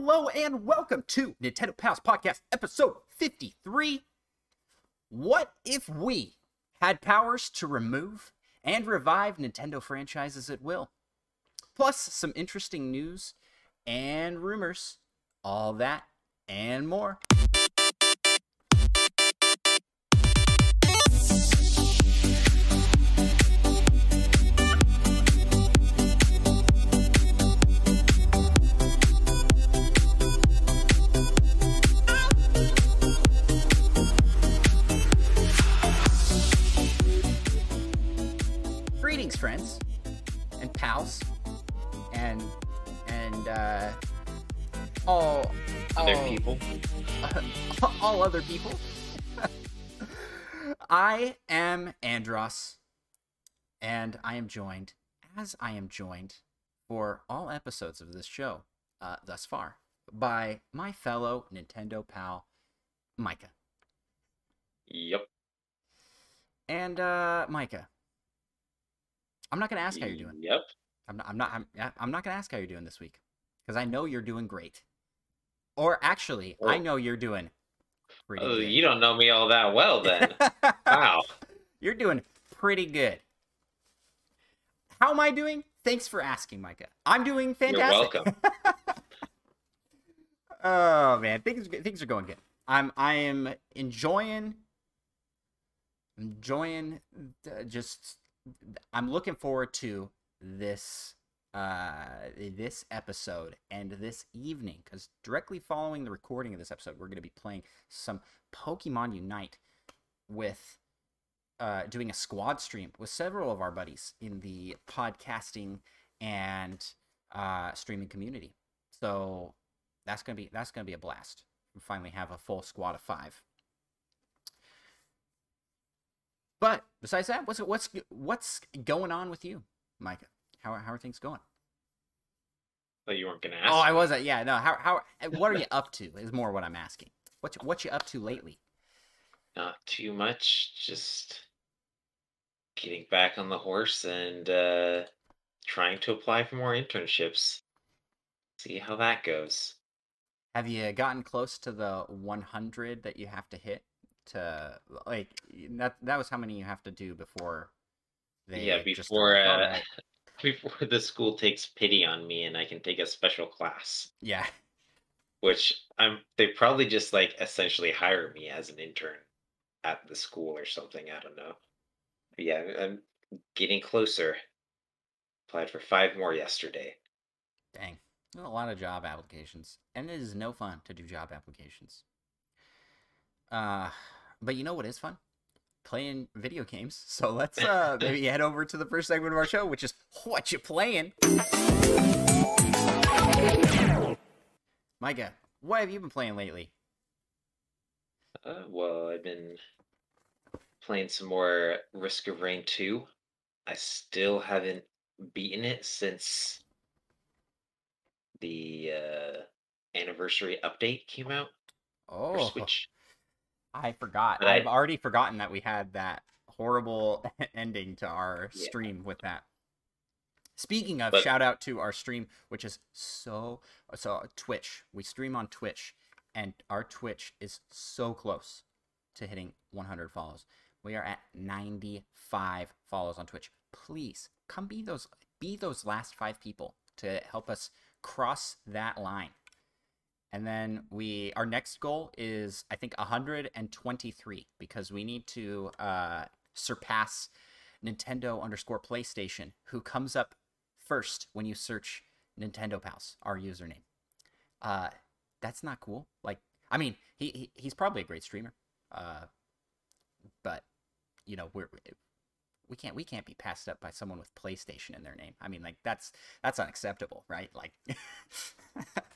Hello and welcome to Nintendo Pals Podcast, episode 53. What if we had powers to remove and revive Nintendo franchises at will? Plus, some interesting news and rumors. All that and more. Friends and pals, and and uh, all Other all- people. all other people. I am Andros, and I am joined, as I am joined for all episodes of this show uh, thus far, by my fellow Nintendo pal, Micah. Yep. And uh, Micah, I'm not gonna ask how you're doing. Yep. I'm not. I'm not. I'm, yeah, I'm not gonna ask how you're doing this week because I know you're doing great. Or actually, I know you're doing pretty Oh, good. you don't know me all that well then. wow. You're doing pretty good. How am I doing? Thanks for asking, Micah. I'm doing fantastic. You're welcome. oh man, things things are going good. I'm I am enjoying enjoying uh, just I'm looking forward to this uh this episode and this evening cuz directly following the recording of this episode we're going to be playing some Pokemon Unite with uh doing a squad stream with several of our buddies in the podcasting and uh streaming community. So that's gonna be that's gonna be a blast. We finally have a full squad of five. But besides that, what's what's what's going on with you, Micah? How how are things going? Thought you weren't gonna ask. Oh, I wasn't. Yeah, no. How how what are you up to? Is more what I'm asking. What what you up to lately? Not too much. Just getting back on the horse and uh, trying to apply for more internships. See how that goes. Have you gotten close to the 100 that you have to hit to like that? That was how many you have to do before. They yeah, before like, uh, "Alright." before the school takes pity on me and I can take a special class. Yeah. Which I'm they probably just like essentially hire me as an intern at the school or something. I don't know. But yeah, I'm getting closer. Applied for five more yesterday. Dang. A lot of job applications. And it is no fun to do job applications. Uh but you know what is fun? Playing video games. So let's uh maybe head over to the first segment of our show, which is what you playing. Micah, what have you been playing lately? Uh, well, I've been playing some more Risk of Rain 2. I still haven't beaten it since the uh, anniversary update came out Oh, Switch. I forgot. I- I've already forgotten that we had that horrible ending to our Yeah. stream with that. Speaking of, But- shout out to our stream, which is so so Twitch. We stream on Twitch, and our Twitch is so close to hitting 100 follows. We are at 95 follows on Twitch. Please come be those be those last five people to help us cross that line. And then we our next goal is I think 123 because we need to uh, surpass Nintendo underscore PlayStation, who comes up first when you search Nintendo Pals, our username. Uh, that's not cool. Like, I mean, he, he he's probably a great streamer, uh, but you know we're we can't we can't be passed up by someone with PlayStation in their name. I mean, like that's that's unacceptable, right? Like,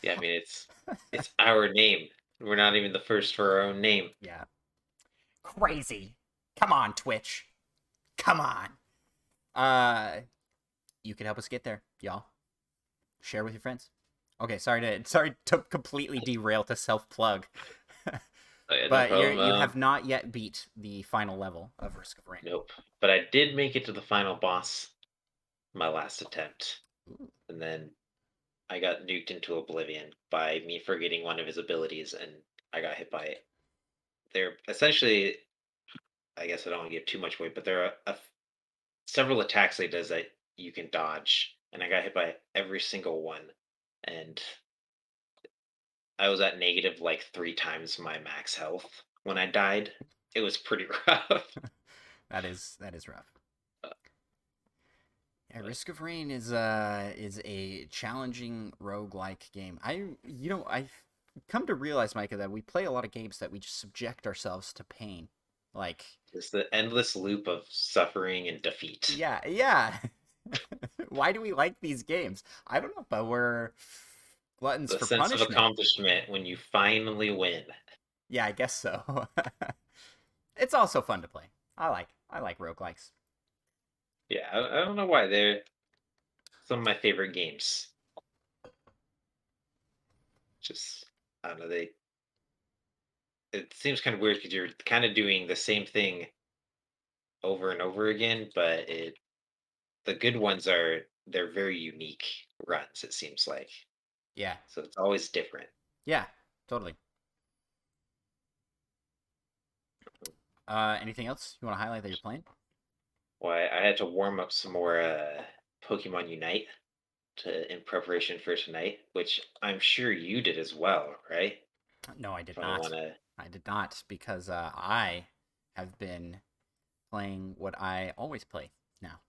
Yeah, I mean it's it's our name. We're not even the first for our own name. Yeah. Crazy. Come on, Twitch. Come on. Uh you can help us get there, y'all. Share with your friends. Okay, sorry to sorry to completely derail to self plug. Oh, yeah, no but you're, you um, have not yet beat the final level of Risk of Rain. Nope. But I did make it to the final boss my last attempt. Ooh. And then I got nuked into oblivion by me forgetting one of his abilities, and I got hit by it. They're essentially, I guess I don't want to give too much away, but there are a, several attacks he does that you can dodge, and I got hit by every single one, and I was at negative like three times my max health when I died. It was pretty rough. that is that is rough. Uh, yeah, Risk of Rain is uh is a challenging roguelike game. I you know I come to realize, Micah, that we play a lot of games that we just subject ourselves to pain. Like it's the endless loop of suffering and defeat. Yeah, yeah. Why do we like these games? I don't know, but we're gluttons the for sense punishment. of accomplishment when you finally win. Yeah, I guess so. it's also fun to play. I like I like roguelikes. Yeah, I, I don't know why they're some of my favorite games. Just I don't know they. It seems kind of weird because you're kind of doing the same thing over and over again, but it the good ones are they're very unique runs. It seems like Yeah, so it's always different. yeah, totally. Uh, anything else you want to highlight that you're playing? Well, I, I had to warm up some more uh, Pokemon Unite to in preparation for tonight, which I'm sure you did as well, right? No, I did not. wanna- I did not because uh, I have been playing what I always play now,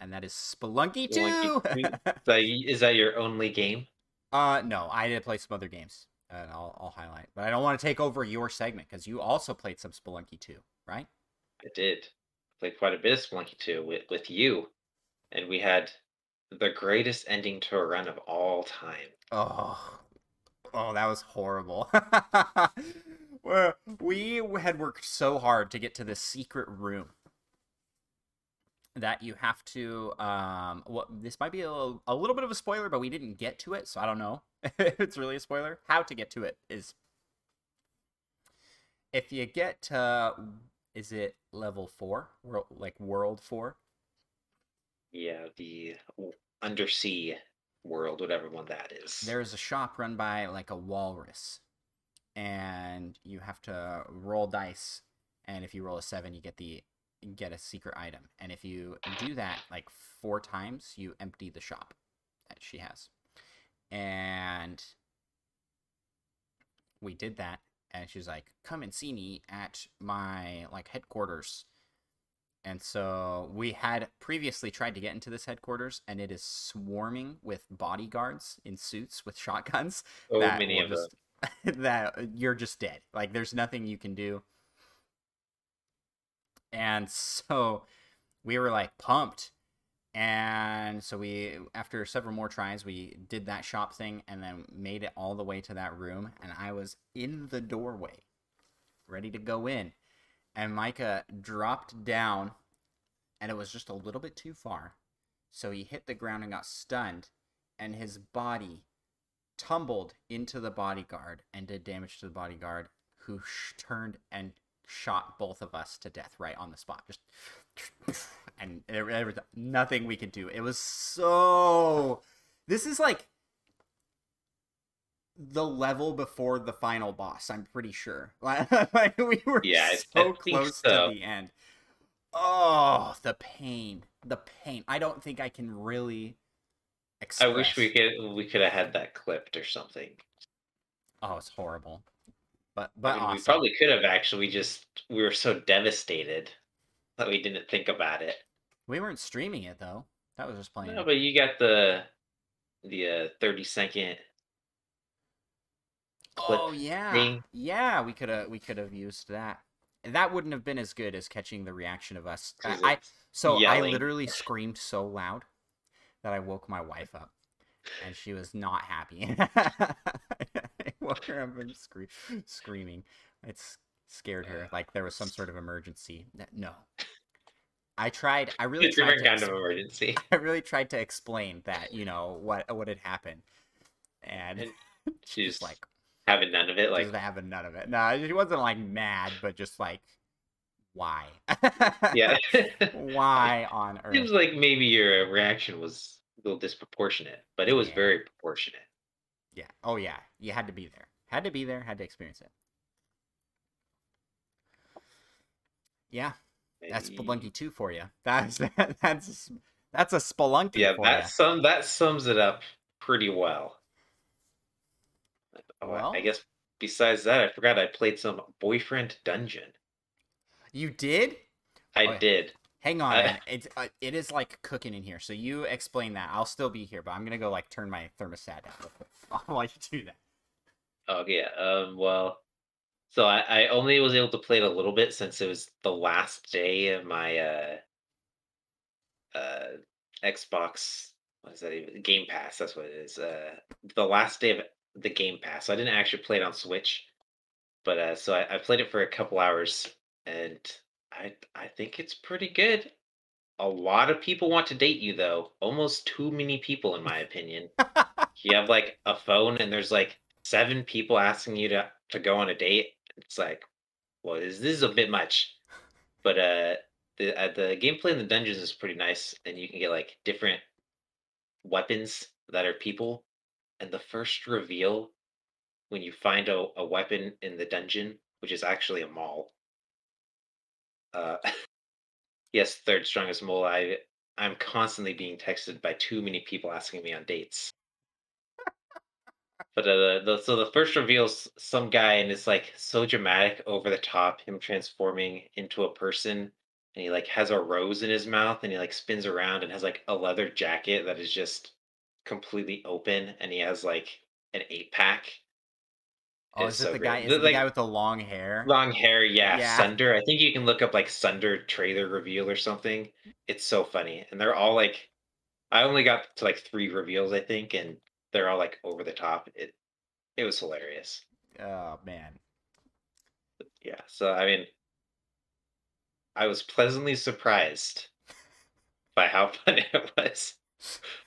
and that is Spelunky Two. Spelunky Is that, is that your only game? Uh, no, I did play some other games, and I'll I'll highlight, but I don't want to take over your segment because you also played some Spelunky Two, right? I did. Played quite a bit of Spelunky 2 with, with you, and we had the greatest ending to a run of all time. Oh, oh, that was horrible. We had worked so hard to get to this secret room that you have to. Um, well, this might be a, little- a little bit of a spoiler, but we didn't get to it, so I don't know if it's really a spoiler. How to get to it is if you get to, is it level four, World, like world four? Yeah, the undersea world, whatever one that is. there's a shop run by like a walrus and you have to roll dice and if you roll a seven you get the get a secret item and if you do that like four times you empty the shop that she has and we did that and she's like come and see me at my like headquarters and so we had previously tried to get into this headquarters, and it is swarming with bodyguards in suits with shotguns. so that many of them. just, that uh, you're just dead. Like there's nothing you can do. And so we were like pumped. And so we after several more tries, we did that shop thing and then made it all the way to that room and I was in the doorway ready to go in. And Micah dropped down and it was just a little bit too far. So he hit the ground and got stunned and his body tumbled into the bodyguard and did damage to the bodyguard, who sh- turned and shot both of us to death right on the spot. Just and there, there was nothing we could do. It was so. This is like the level before the final boss. I'm pretty sure. Like we were Yeah, so close so. to the end. Oh, the pain, the pain. I don't think I can really. I wish we could we could have had that clipped or something. Oh, it's horrible. But I but mean, awesome. we probably could have actually. We just we were so devastated that we didn't think about it. We weren't streaming it though. That was just playing. No, but you got the the uh, thirty second oh yeah, thing. yeah. We could have we could have used that. That wouldn't have been as good as catching the reaction of us. I, I so I literally screamed so loud that I woke my wife up, and she was not happy. I woke her and scre- screaming. It scared her like there was some sort of emergency. No. I tried. I really It's tried different to kind of emergency. I really tried to explain that, you know, what what had happened. And And she's like Having none of it, like having none of it. No, she wasn't like mad, but just like why? yeah. why on earth? Seems like maybe your reaction was a little disproportionate, but it was Yeah. very proportionate. Yeah. Oh yeah. You had to be there. Had to be there. Had to experience it. Yeah. That's Spelunky 2 for you. That's that's that's a Spelunky Yeah, that ya. sum that sums it up pretty well. Oh, I- Well- I guess besides that, I forgot I played some Boyfriend Dungeon. You did? I Oh, did. Hang on. I- man. It's uh, it is like cooking in here. So you explain that. I'll still be here, but I'm gonna go like turn my thermostat down. While you do that. Okay. yeah. Um. Well, so I, I only was able to play it a little bit since it was the last day of my uh uh Xbox. What is that even? Game Pass. That's what it is. Uh, the last day of the Game Pass. So I didn't actually play it on Switch, but uh, so I, I played it for a couple hours, and I I think it's pretty good. A lot of people want to date you though. Almost too many people, in my opinion you have like a phone and there's like seven people asking you to to go on a date it's like well this, this is a bit much but uh the uh, the gameplay in the dungeons is pretty nice and you can get like different weapons that are people and the first reveal when you find a, a weapon in the dungeon which is actually a mall uh yes third strongest mole. I i'm constantly being texted by too many people asking me on dates. But uh, the, so the first reveals some guy and it's like so dramatic, over the top, him transforming into a person, and he like has a rose in his mouth, and he like spins around and has like a leather jacket that is just completely open, and he has like an eight pack, Oh, is it so the great. guy? Is The- it the like- guy with the long hair? long hair, yeah, Yeah. Sunder. I think you can look up like Sunder trailer reveal or something. It's so funny, and they're all like, I only got to like three reveals, I think, and they're all like over the top. It it was hilarious. Oh man. Yeah, so I mean, I was pleasantly surprised by how fun it was.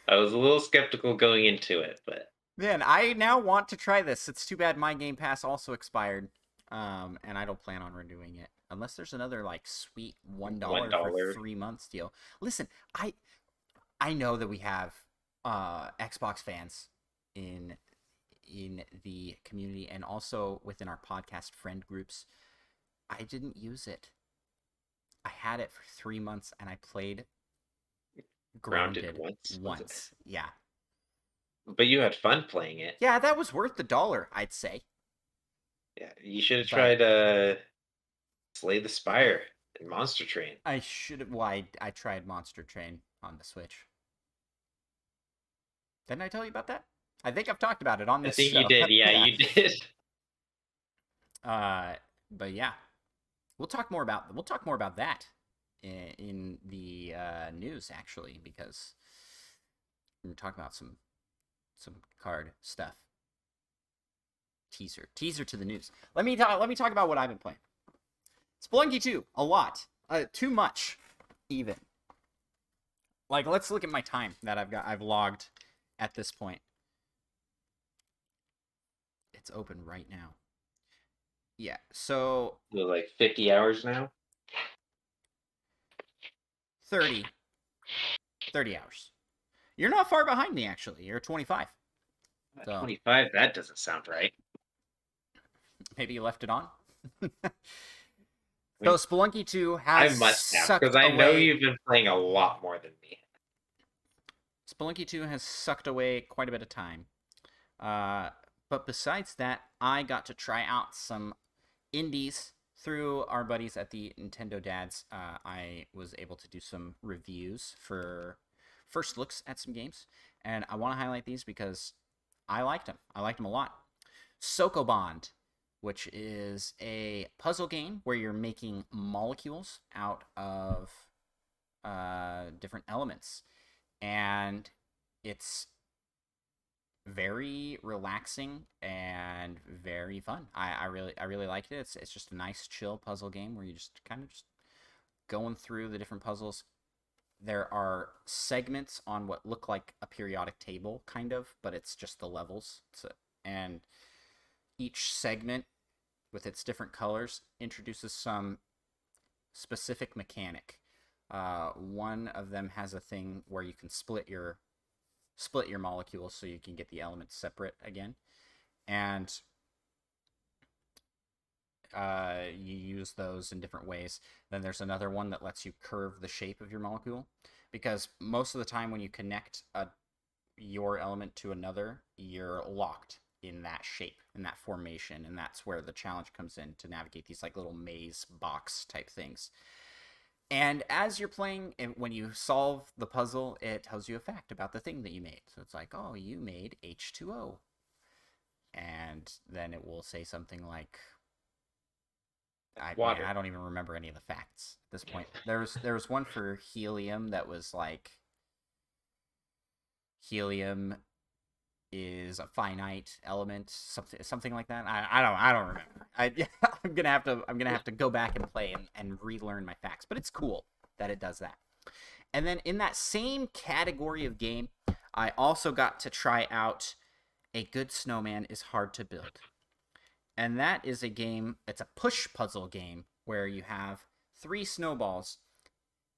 I was a little skeptical going into it, but Man, I now want to try this. It's too bad my Game Pass also expired, um, and I don't plan on renewing it unless there's another like sweet one dollar for three months deal. Listen, I I know that we have uh, Xbox fans in in the community and also within our podcast friend groups. I didn't use it. I had it for three months and I played Grounded Grounded once. Once, yeah. But you had fun playing it. Yeah, that was worth the dollar, I'd say. Yeah, you should have tried uh, Slay the Spire and Monster Train. I should have. Why I, tried Monster Train on the Switch. Didn't I tell you about that? I think I've talked about it on this. I think you show. did. Yeah, you did. Uh, but yeah, we'll talk more about we'll talk more about that in, in the uh, news actually because we're talking about some some card stuff. Teaser, teaser to the news. Let me talk. Let me talk about what I've been playing. Spelunky 2, a lot, uh, too much, even. Like, let's look at my time that I've got. I've logged at this point. It's open right now. Yeah, so like 50 hours now. 30 30 hours you're not far behind me actually you're 25 So- 25. That doesn't sound right. maybe you left it on so spelunky 2 I has must have sucked because I know away- you've been playing a lot more than me. spelunky 2 has sucked away quite a bit of time uh, but besides that i got to try out some indies through our buddies at the nintendo dads uh, i was able to do some reviews for first looks at some games and i want to highlight these because i liked them i liked them a lot sokobond which is a puzzle game where you're making molecules out of uh, different elements and it's very relaxing and very fun. I, I really I really liked it. It's it's just a nice chill puzzle game where you just kind of just going through the different puzzles. There are segments on what look like a periodic table, kind of, but it's just the levels. So, and each segment, with its different colors, introduces some specific mechanic. Uh, one of them has a thing where you can split your split your molecules so you can get the elements separate again. And uh, you use those in different ways. Then there's another one that lets you curve the shape of your molecule because most of the time when you connect a your element to another, you're locked in that shape, in that formation, and that's where the challenge comes in to navigate these like little maze box type things. And as you're playing, when you solve the puzzle, it tells you a fact about the thing that you made. So it's like, oh, you made H2O. And then it will say something like, I, man, I don't even remember any of the facts at this point. There was there was one for helium that was like helium is a finite element, something something like that. I, I don't I don't remember. I I'm gonna have to I'm gonna have to go back and play and, and relearn my facts. But it's cool that it does that. And then in that same category of game, I also got to try out a good snowman is hard to build. And that is a game, it's a push puzzle game where you have three snowballs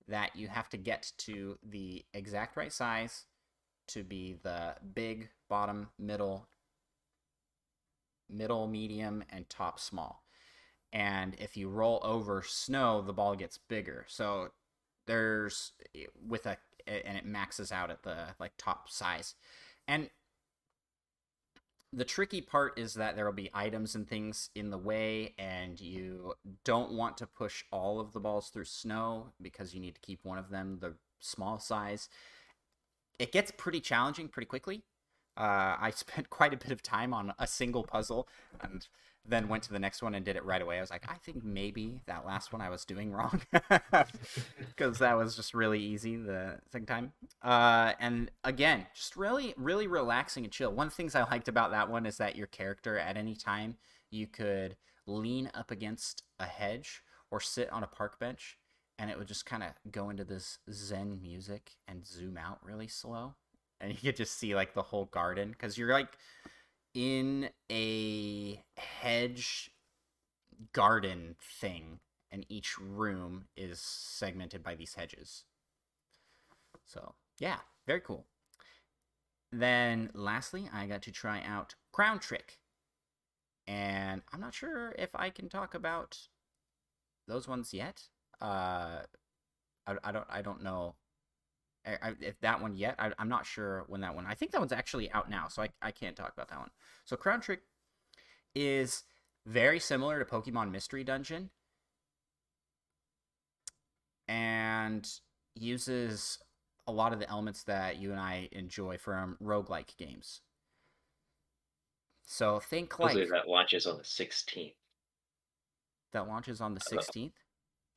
that you have to get to the exact right size to be the big, bottom, middle, middle, medium, and top small. And if you roll over snow, the ball gets bigger. So there's with a and it maxes out at the like top size. And the tricky part is that there will be items and things in the way and you don't want to push all of the balls through snow because you need to keep one of them the small size it gets pretty challenging pretty quickly. Uh, I spent quite a bit of time on a single puzzle and then went to the next one and did it right away. I was like, I think maybe that last one I was doing wrong because that was just really easy the second time. Uh, and again, just really, really relaxing and chill. One of the things I liked about that one is that your character at any time you could lean up against a hedge or sit on a park bench and it would just kind of go into this zen music and zoom out really slow and you could just see like the whole garden because you're like in a hedge garden thing and each room is segmented by these hedges. So yeah very cool. Then lastly i got to try out crown trick. And i'm not sure if i can talk about those ones yet. Uh, I, I don't I don't know I, if that one yet. I, am not sure when that one. I think that one's actually out now, so I, I can't talk about that one. So Crown Trick is very similar to Pokemon Mystery Dungeon and uses a lot of the elements that you and I enjoy from roguelike games. So think like that launches on the 16th. That launches on the 16th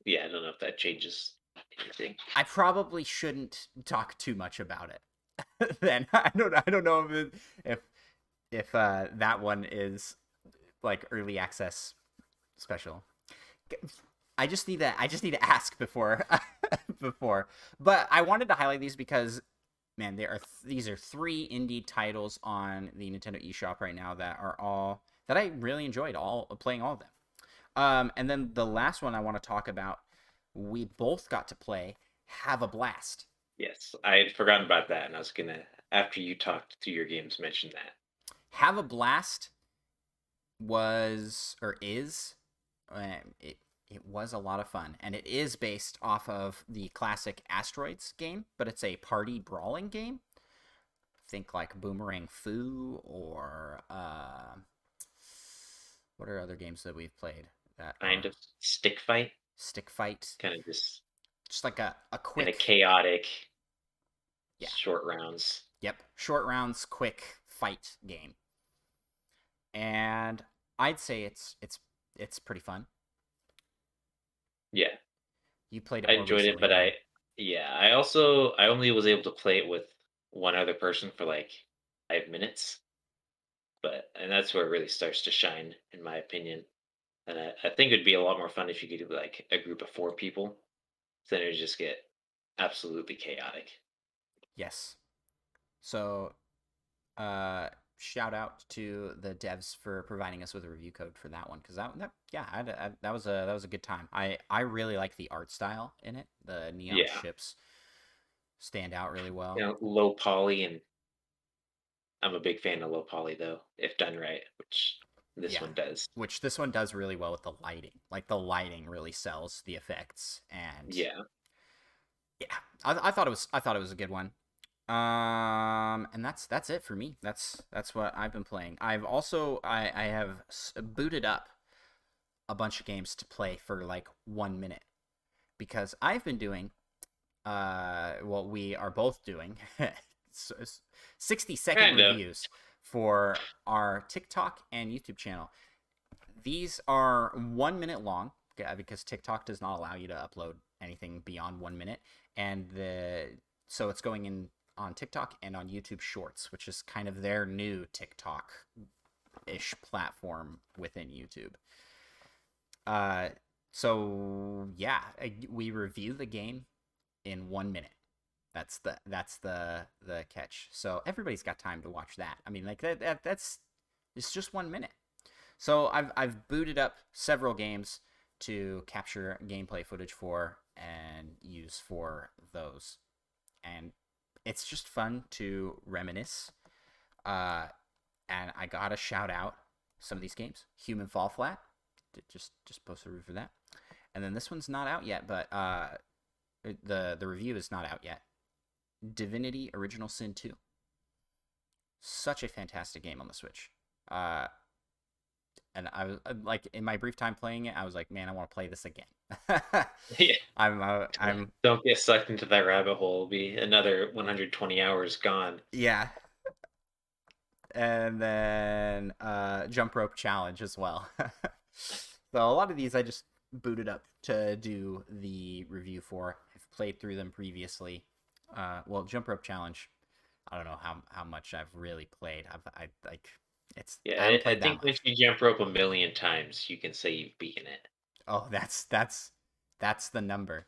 yeah, I don't know if that changes anything. I probably shouldn't talk too much about it. then I don't I don't know if it, if if uh, that one is like early access special. I just need to I just need to ask before before. But I wanted to highlight these because man, there are th- these are three indie titles on the Nintendo eShop right now that are all that I really enjoyed all playing all of them. Um, and then the last one I want to talk about, we both got to play Have a Blast. Yes, I had forgotten about that, and I was gonna after you talked through your games mention that. Have a Blast was or is uh, it it was a lot of fun, and it is based off of the classic Asteroids game, but it's a party brawling game. Think like Boomerang Fu or uh, what are other games that we've played? that kind of stick fight. Stick fight. Kind of just just like a a quick and a chaotic. Yeah. Short rounds. Yep, short rounds, quick fight game. And I'd say it's it's it's pretty fun. Yeah. You played it. I enjoyed it, but I yeah, I also I only was able to play it with one other person for like five minutes. But and that's where it really starts to shine, in my opinion. And I, I think it'd be a lot more fun if you could do like a group of four people. Then it would just get absolutely chaotic. Yes. So, uh, shout out to the devs for providing us with a review code for that one because that, that yeah I, I, that was a that was a good time. I I really like the art style in it. The neon yeah. ships stand out really well. You know, low poly and I'm a big fan of low poly though, if done right, which this Yeah. one does. which this one does really well with the lighting. Like the lighting really sells the effects, and Yeah. yeah, I, I thought it was I thought it was a good one. Um, and that's that's it for me. That's that's what I've been playing. I've also I I have booted up a bunch of games to play for like one minute because I've been doing uh what we are both doing s- s- 60 second Kind of. reviews for our TikTok and YouTube channel. These are one minute long because TikTok does not allow you to upload anything beyond one minute, and the so it's going in on TikTok and on YouTube Shorts, which is kind of their new TikTok ish platform within YouTube. Uh, so yeah, we review the game in one minute. That's the that's the the catch. So everybody's got time to watch that. I mean, like that, that that's it's just one minute. So I've I've booted up several games to capture gameplay footage for and use for those, and it's just fun to reminisce. Uh, and I gotta shout out some of these games. Human Fall Flat, just just post a review for that, and then this one's not out yet, but uh, the the review is not out yet. Divinity Original Sin 2. Such a fantastic game on the Switch. Uh, and I was uh, like, in my brief time playing it, I was like, man, I want to play this again. yeah. I'm, uh, I'm, Don't get sucked into that rabbit hole. It'll be another 120 hours gone. yeah. And then uh, Jump Rope Challenge as well. so a lot of these I just booted up to do the review for. I've played through them previously. Uh, well, Jump Rope Challenge. I don't know how how much I've really played. I've I like it's Yeah, I I, I think much. once you jump rope a million times, you can say you've beaten it. Oh, that's that's that's the number.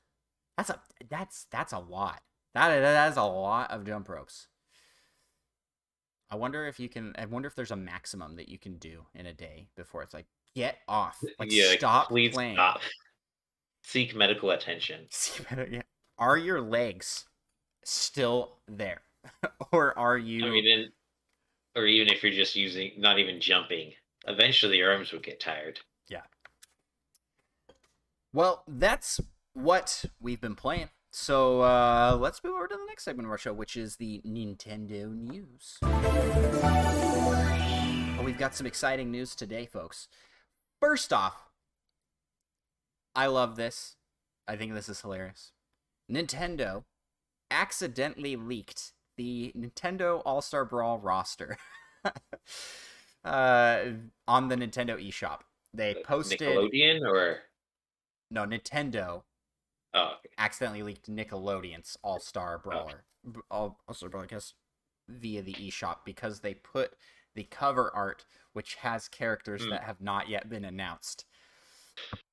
That's a that's that's a lot. That that is a lot of jump ropes. I wonder if you can. I wonder if there's a maximum that you can do in a day before it's like get off. Like yeah, stop please playing. stop. Seek medical attention. See, better- yeah. Are your legs still there, or are you? I mean, or even if you're just using, not even jumping, eventually your arms would get tired. Yeah. Well, that's what we've been playing. So uh, let's move over to the next segment of our show, which is the Nintendo news. Oh, we've got some exciting news today, folks. First off, I love this. I think this is hilarious. Nintendo accidentally leaked the Nintendo All Star Brawl roster uh, on the Nintendo eShop. They posted Nickelodeon or no Nintendo oh, okay. accidentally leaked Nickelodeon's All Star Brawler, b- All Star Brawler, I guess, via the eShop because they put the cover art, which has characters Hmm. that have not yet been announced.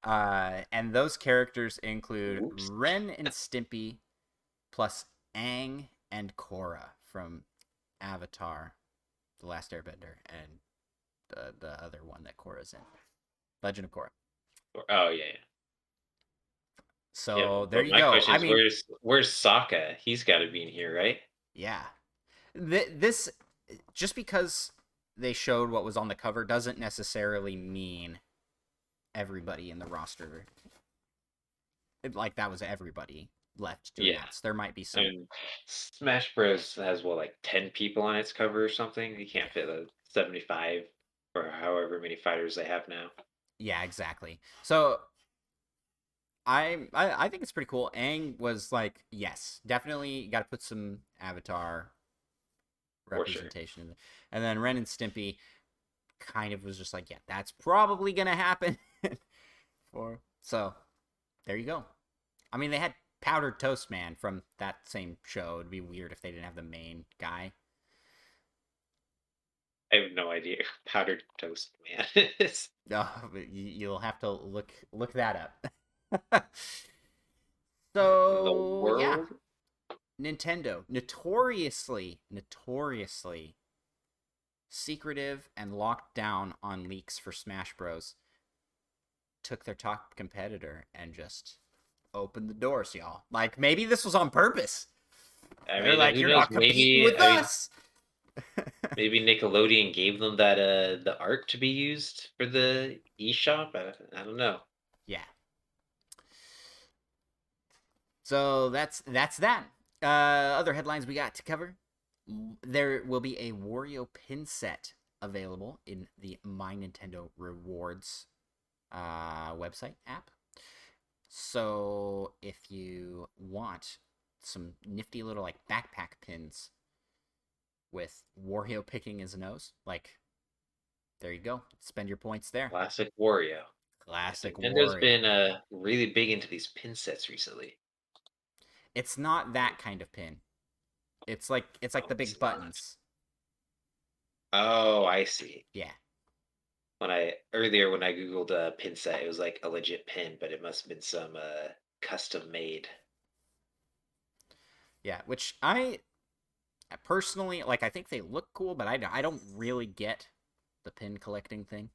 Uh, and those characters include Oops. Ren and Stimpy, plus Aang and Korra from Avatar, The Last Airbender, and the the other one that Korra's in, Legend of Korra. Oh yeah. yeah. So Yeah, there you my go. question I is, mean, where's where's Sokka? He's got to be in here, right? Yeah. Th- this just because they showed what was on the cover doesn't necessarily mean everybody in the roster it- like that was everybody left to Yeah. announce. There might be some And Smash Bros has what like ten people on its cover or something. You can't fit a seventy-five or however many fighters they have now. Yeah, exactly. So I, I I think it's pretty cool. Aang was like, yes, definitely got to put some Avatar For sure. representation, and then Ren and Stimpy kind of was just like, yeah, that's probably gonna happen. For so, there you go. I mean, they had Powdered Toast Man from that same show. It'd be weird if they didn't have the main guy. I have no idea. Powdered toast man. is. Oh, no, you, you'll have to look look that up. so yeah. Nintendo notoriously, notoriously secretive and locked down on leaks for Smash Bros. Took their top competitor and just opened the doors, y'all. Like maybe this was on purpose. I They're mean, like, you're knows? not competing Maybe with I mean, us. maybe Nickelodeon gave them that uh the art to be used for the eShop. I, I don't know. yeah. So that's that's that. Uh, other headlines we got to cover. There will be a Wario pin set available in the My Nintendo Rewards uh, website app. So if you want some nifty little like backpack pins with Wario picking his nose, like there you go. Spend your points there. Classic Wario. Classic Nintendo's Wario. been uh really big into these pin sets recently. It's not that kind of pin. It's like it's like Oh, the big it's not. buttons. Oh, I see. Yeah. When I earlier when I googled a pin set, it was like a legit pin, but it must have been some uh custom made. Yeah, which I I personally like I think they look cool, but I don't really get the pin collecting thing.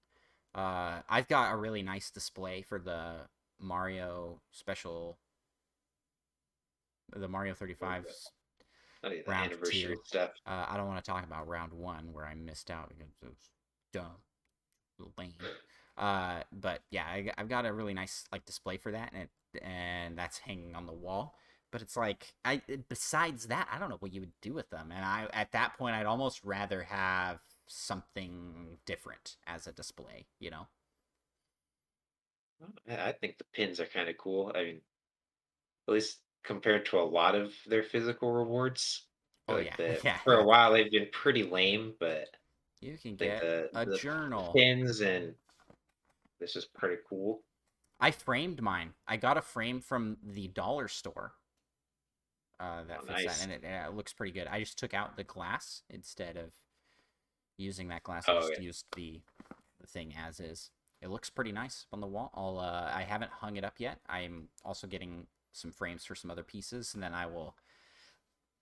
Uh I've got a really nice display for the Mario special the Mario 35 's Oh, yeah, Round two. stuff. Uh, I don't want to talk about round one where I missed out because it was dumb, lame. Uh, but yeah, I, have got a really nice like display for that, and it, and that's hanging on the wall. But it's like I besides that, I don't know what you would do with them. And I at that point, I'd almost rather have something different as a display. You know? I think the pins are kind of cool. I mean, at least compared to a lot of their physical rewards. Oh feel yeah, the- yeah. For a while, they've been pretty lame, but You can I get the, a the journal. pins and this is pretty cool. I framed mine. I got a frame from the dollar store. Uh, that Oh, fits nice. that, and it, it looks pretty good. I just took out the glass instead of using that glass. I Oh, just yeah. used the the thing as is. It looks pretty nice on the wall. I'll uh, I haven't hung it up yet. I'm also getting some frames for some other pieces, and then I will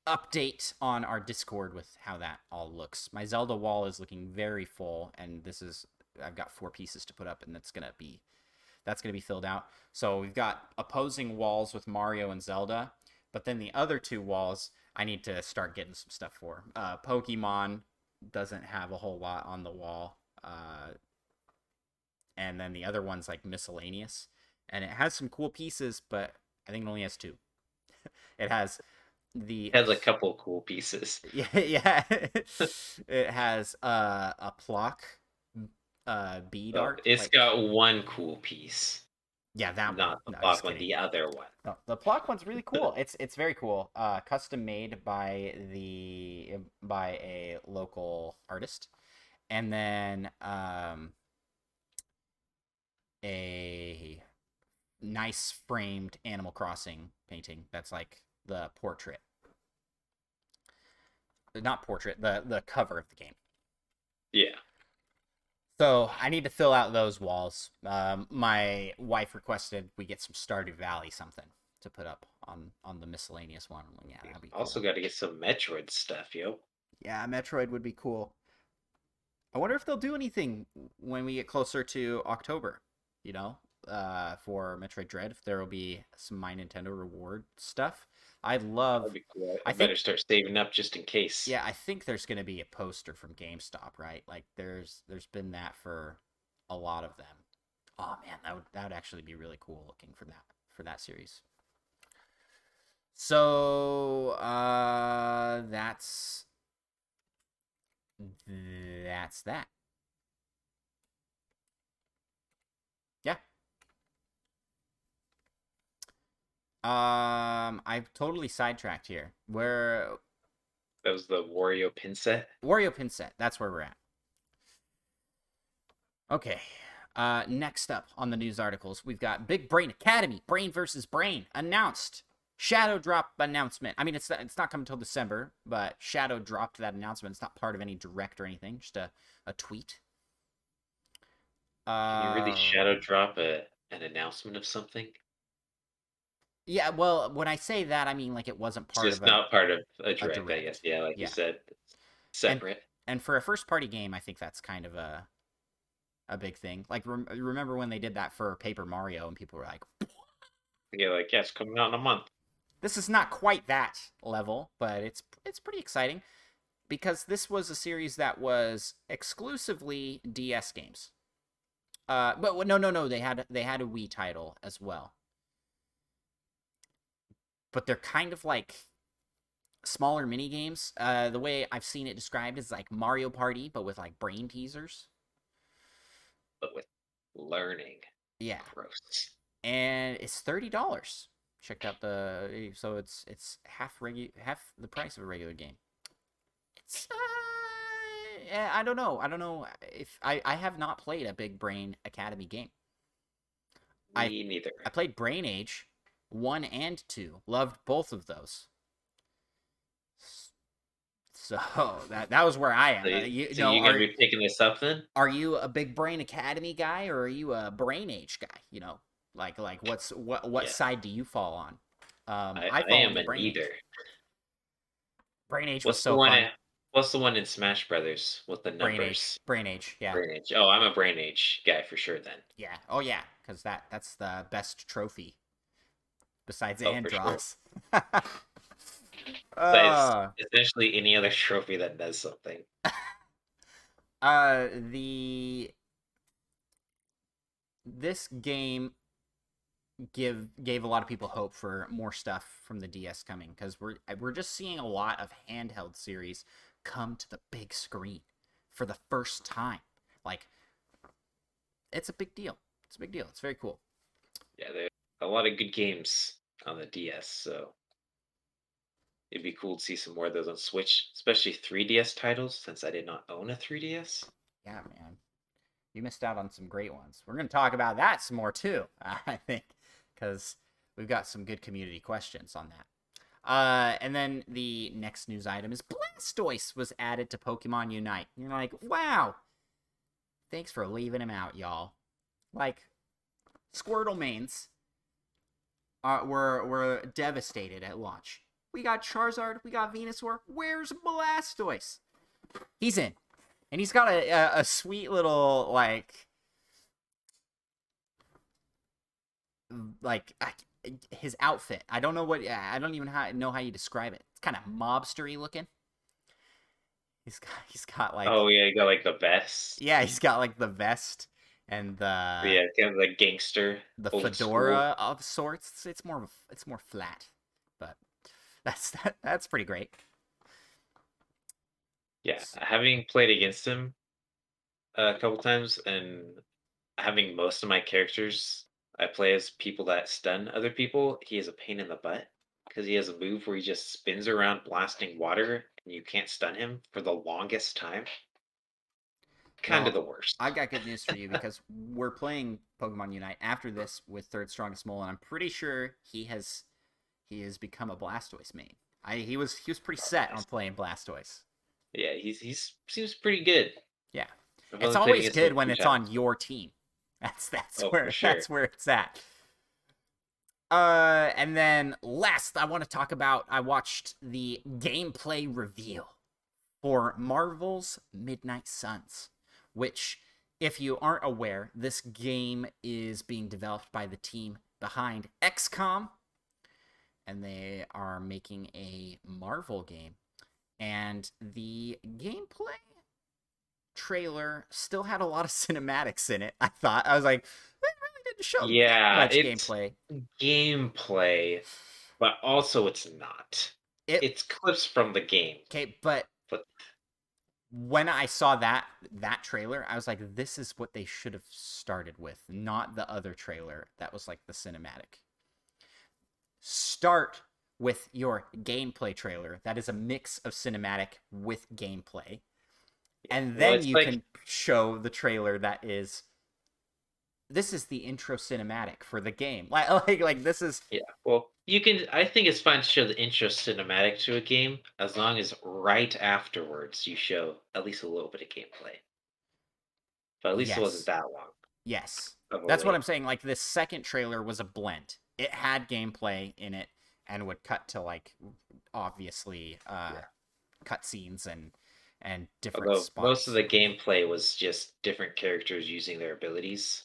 update on our Discord with how that all looks. My Zelda wall is looking very full, and this is I've got four pieces to put up, and that's gonna be that's gonna be filled out. So we've got opposing walls with Mario and Zelda, but then the other two walls I need to start getting some stuff for. Uh, Pokemon doesn't have a whole lot on the wall, uh, and then the other one's like miscellaneous, and it has some cool pieces, but I think it only has two. it has the It has a couple cool pieces. yeah, yeah. it has uh, a Plock uh, bead Oh, art. it's like- got one cool piece, yeah, that not the. No, block one, the other one. No, the Plock one's really cool. It's it's very cool. Uh, custom made by the by a local artist, and then um, a nice framed Animal Crossing painting. That's like the portrait, not portrait. The the cover of the game. Yeah. So I need to fill out those walls. Um, my wife requested we get some Stardew Valley something to put up on on the miscellaneous one. Yeah, that'd be cool. Also, got to get some Metroid stuff, yo. yeah, Metroid would be cool. I wonder if they'll do anything when we get closer to October. You know, uh, for Metroid Dread, if there will be some My Nintendo reward stuff. I love cool. I, I better start saving up just in case. Yeah, I think there's going to be a poster from GameStop, right? Like there's there's been that for a lot of them. Oh man, that would that would actually be really cool looking for that for that series. So, uh that's that's that. Yeah. Um, I've totally sidetracked here. Where That was the Wario pin set. Wario pin set. That's where we're at. Okay. Uh, next up on the news articles, we've got Big Brain Academy, Brain versus Brain announced. Shadow drop announcement. I mean, it's it's not coming until December, but Shadow dropped that announcement. It's not part of any direct or anything, just a, a tweet. Can Uh, you really shadow drop a an announcement of something? Yeah, well, when I say that, I mean like it wasn't part just of a, not part of a direct, I direct. guess. Yeah, like Yeah. you said, separate. and for a first party game, I think that's kind of a a big thing. Like rem- remember when they did that for Paper Mario and people were like, yeah, like yeah, coming out in a month. this is not quite that level, but it's it's pretty exciting. because this was a series that was exclusively DS games. Uh, but no, no, no. They had they had a Wii title as well. But they're kind of like smaller mini games. Uh, the way I've seen it described is like Mario Party, but with like brain teasers. But with learning. Yeah, Gross. and it's thirty dollars. Checked out the so it's it's half regu- half the price of a regular game. It's uh, I don't know. I don't know if I I have not played a Big Brain Academy game. I- Me neither. I played Brain Age, one and two. Loved both of those. So that that was where I am. So, Uh, you, so know, you gonna are, be picking this up then? are you a Big Brain Academy guy or are you a Brain Age guy? You know, like like what's what what Yeah. side do you fall on? Um, I, I, I, am on the a Brain neither. Age. Brain Age was so the one? fun. In, what's the one in Smash Brothers with the Brain Age, numbers? Brain Age, yeah, Brain Age. Oh, I'm a Brain Age guy for sure. Then. yeah, oh yeah, because that that's the best trophy besides Oh, for sure. Uh, it's essentially any other trophy that does something. uh, the this game give gave a lot of people hope for more stuff from the DS coming because we're we're just seeing a lot of handheld series come to the big screen for the first time. Like, it's a big deal. It's a big deal. It's very cool. Yeah, there are a lot of good games on the DS, so it'd be cool to see some more of those on Switch, especially 3DS titles, since I did not own a 3DS. Yeah, man. You missed out on some great ones. We're going to talk about that some more too, I think, because we've got some good community questions on that. Uh, and then the next news item is Blastoise was added to Pokemon Unite. You're like, wow. Thanks for leaving him out, y'all. Like, Squirtle mains uh, were were devastated at launch. We got Charizard, we got Venusaur. Where's Blastoise? He's in and he's got a, a, a sweet little like like I, his outfit i don't know what i don't even how, know how you describe it it's kind of mobstery looking he's got he's got like oh yeah, you got like the vest. yeah he's got like the vest and the yeah, kind of like gangster. the fedora of sorts it's, more of it's more flat but that's that, that's pretty great Yeah, having played against him a couple times and having most of my characters I play as people that stun other people, he is a pain in the butt because he has a move where he just spins around blasting water and you can't stun him for the longest time. Kind of the worst. I've got good news for you because we're playing Pokemon Unite after this with third strongest mole, and I'm pretty sure he has he has become a Blastoise main. I he was he was pretty set on playing Blastoise. Yeah, he's he's seems pretty good. Yeah. I've It's always good when it's on your team. That's that's Oh, where sure. that's where it's at. Uh, and then last, I want to talk about. I watched the gameplay reveal for Marvel's Midnight Suns, which, if you aren't aware, this game is being developed by the team behind XCOM, and they are making a Marvel game. And the gameplay trailer still had a lot of cinematics in it. I thought I was like, they really didn't show Yeah, that much it's- gameplay. gameplay, but also it's not. It- it's clips from the game. Okay, but But- when I saw that that trailer, I was like, this is what they should have started with, not the other trailer that was like the cinematic. Start with your gameplay trailer that is a mix of cinematic with gameplay. And then it's you like- can show the trailer that is this is the intro cinematic for the game. Like like like this is Yeah, well, you can. I think it's fine to show the intro cinematic to a game as long as right afterwards you show at least a little bit of gameplay. But at least it wasn't that long. yes. That's what. I'm saying. Like this second trailer was a blend. It had gameplay in it and would cut to like obviously uh Yeah. cutscenes and and different Although spots. most of the gameplay was just different characters using their abilities.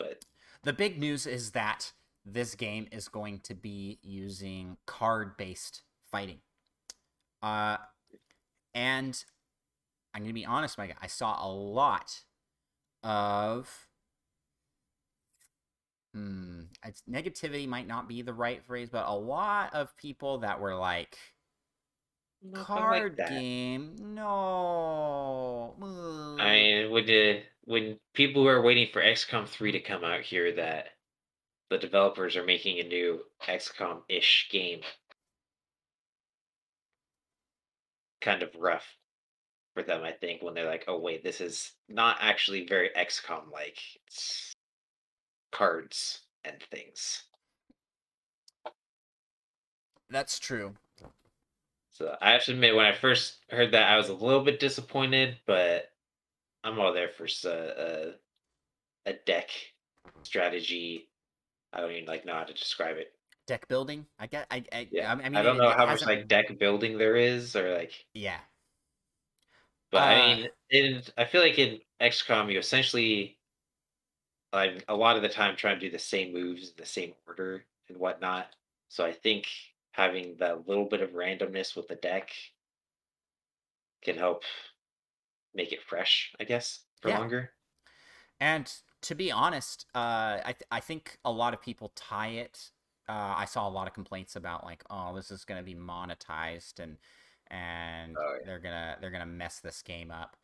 Yeah. But the big news is that this game is going to be using card based fighting. Uh and I'm gonna be honest, Mike. I saw a lot of hmm, it's, negativity might not be the right phrase, but a lot of people that were like, Nothing card that. game, no. I mean, when the when people are waiting for XCOM 3 to come out here, that the developers are making a new XCOM-ish game, kind of rough for them, I think, when they're like, "Oh wait, this is not actually very XCOM-like. It's cards and things." That's true. So I have to admit, when I first heard that, I was a little bit disappointed, but I'm all there for s- uh, a, a deck strategy. I don't even like know how to describe it. Deck building. I get. I. I, Yeah, I mean, I don't know how much like deck building there is, or like, Yeah. but Uh, I mean, in I feel like in XCOM you essentially, like a lot of the time, trying to do the same moves in the same order and whatnot. So I think having that little bit of randomness with the deck can help make it fresh, I guess, for Yeah. longer. And to be honest, uh, I th- I think a lot of people tie it. Uh, I saw a lot of complaints about like, oh, this is gonna be monetized and and Oh, yeah. they're gonna they're gonna mess this game up.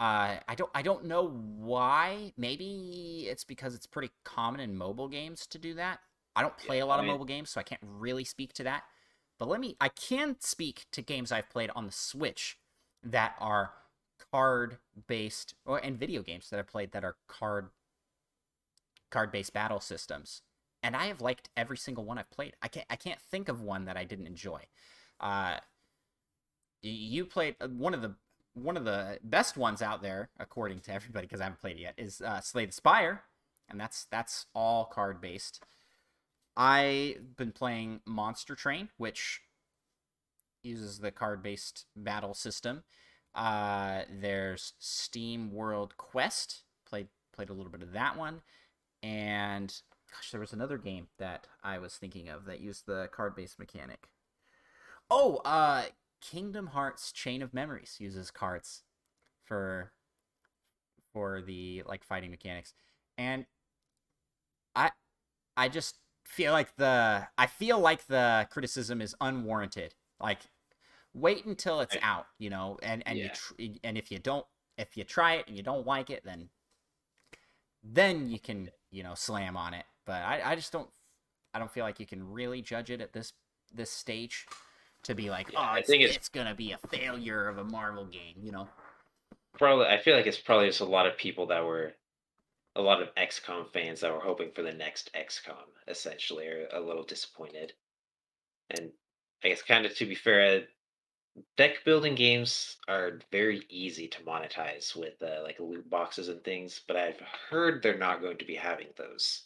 Uh, I don't I don't know why. Maybe it's because it's pretty common in mobile games to do that. I don't play Yeah, a lot I of mobile games, so I can't really speak to that. But let me I can speak to games I've played on the Switch that are card based or and video games that I've played that are card card based battle systems. And I have liked every single one I've played. I can't I can't think of one that I didn't enjoy. Uh you played uh, one of the one of the best ones out there, according to everybody, because I haven't played it yet, is uh, Slay the Spire, and that's that's all card based. I've been playing Monster Train, which uses the card based battle system. Uh, there's Steam World Quest. Played played a little bit of that one, and gosh, there was another game that I was thinking of that used the card based mechanic. Oh, uh, Kingdom Hearts Chain of Memories uses cards for for the like fighting mechanics, and I I just feel like the I feel like the criticism is unwarranted. Like, wait until it's out, you know, and and you tr- and if you don't if you try it and you don't like it, then then you can you know slam on it. But I I just don't I don't feel like you can really judge it at this this stage to be like Yeah, oh I it's, think it's- it's gonna be a failure of a Marvel game, you know. Probably, I feel like it's probably just a lot of people that were, a lot of XCOM fans that were hoping for the next XCOM. Essentially, are a little disappointed. And I guess, kind of to be fair, deck building games are very easy to monetize with uh, like loot boxes and things. But I've heard they're not going to be having those.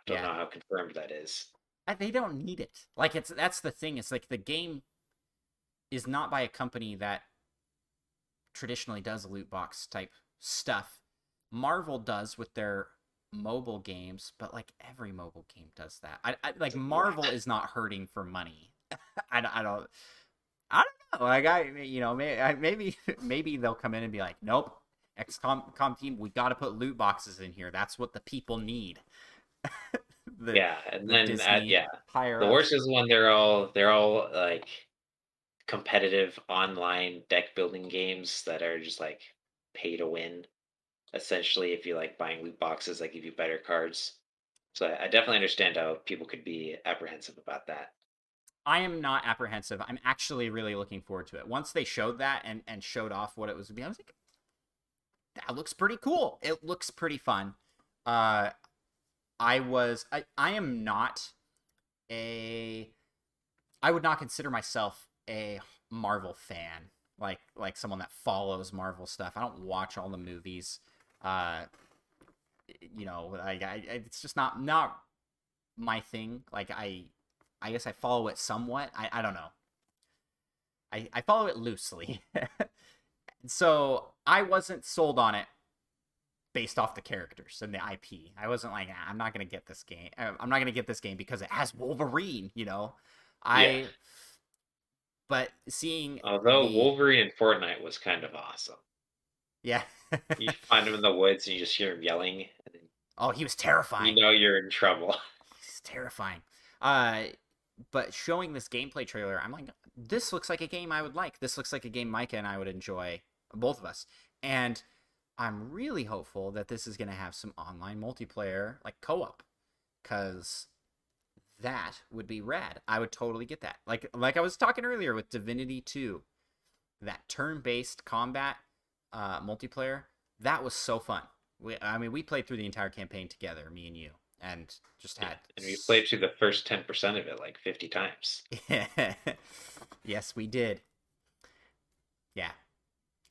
I don't Yeah. know how confirmed that is. I, they don't need it. Like it's that's the thing. It's like the game is not by a company that traditionally does loot box type stuff. Marvel does with their mobile games, but like every mobile game does that. I, I like Marvel is not hurting for money. I, I don't. I don't know. Like I, you know, may, maybe maybe they'll come in and be like, nope, XCOM com team, we got to put loot boxes in here. That's what the people need. The- yeah, and the then uh, yeah, The worst is when they're all they're all like competitive online deck building games that are just like pay to win. Essentially, if you like buying loot boxes that give you better cards. So I definitely understand how people could be apprehensive about that. I am not apprehensive. I'm actually really looking forward to it. Once they showed that and and showed off what it was to be, I was like, that looks pretty cool. It looks pretty fun. Uh, I was I I am not a I would not consider myself a Marvel fan. Like like someone that follows Marvel stuff. I don't watch all the movies. Uh, you know, like I, it's just not not my thing. Like I I guess I follow it somewhat. I, I don't know. I, I follow it loosely. so I wasn't sold on it based off the characters and the IP. I wasn't like, "Ah, I'm not gonna get this game. uh, I'm not gonna get this game because it has Wolverine. You know, I. Yeah. but seeing Although the- Wolverine in Fortnite was kind of awesome. yeah, You find him in the woods and you just hear him yelling, and then oh, he was terrifying. you know you're in trouble. He's terrifying. Uh, but showing this gameplay trailer, I'm like, this looks like a game I would like. This looks like a game Micah and I would enjoy, both of us. And I'm really hopeful that this is going to have some online multiplayer, like co-op, because that would be rad. I would totally get that. Like, like I was talking earlier with Divinity 2, that turn-based combat uh, multiplayer, that was so fun. We, I mean, we played through the entire campaign together, me and you, and just had. and we played through the first ten percent of it like fifty times. yes, we did. Yeah.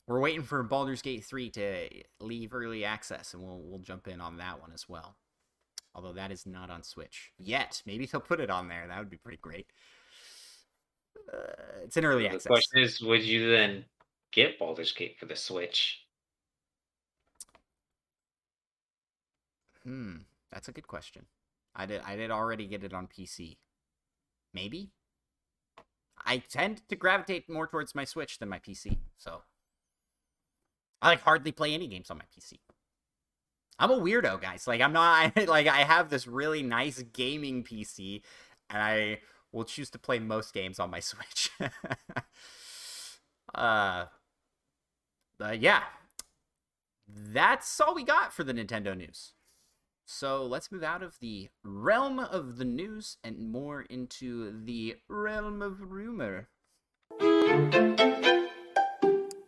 We're waiting for Baldur's Gate 3 to leave early access, and we'll we'll jump in on that one as well. Although that is not on Switch yet. Maybe they'll put it on there. That would be pretty great. Uh, it's an early the access. The question is, would you then get Baldur's Gate for the Switch? Hmm, that's a good question. I did I did already get it on PC. Maybe. I tend to gravitate more towards my Switch than my PC, so I like hardly play any games on my PC. I'm a weirdo, guys. Like I'm not I, like I have this really nice gaming PC and I will choose to play most games on my Switch. uh but yeah. That's all we got for the Nintendo news. So let's move out of the realm of the news and more into the realm of rumor.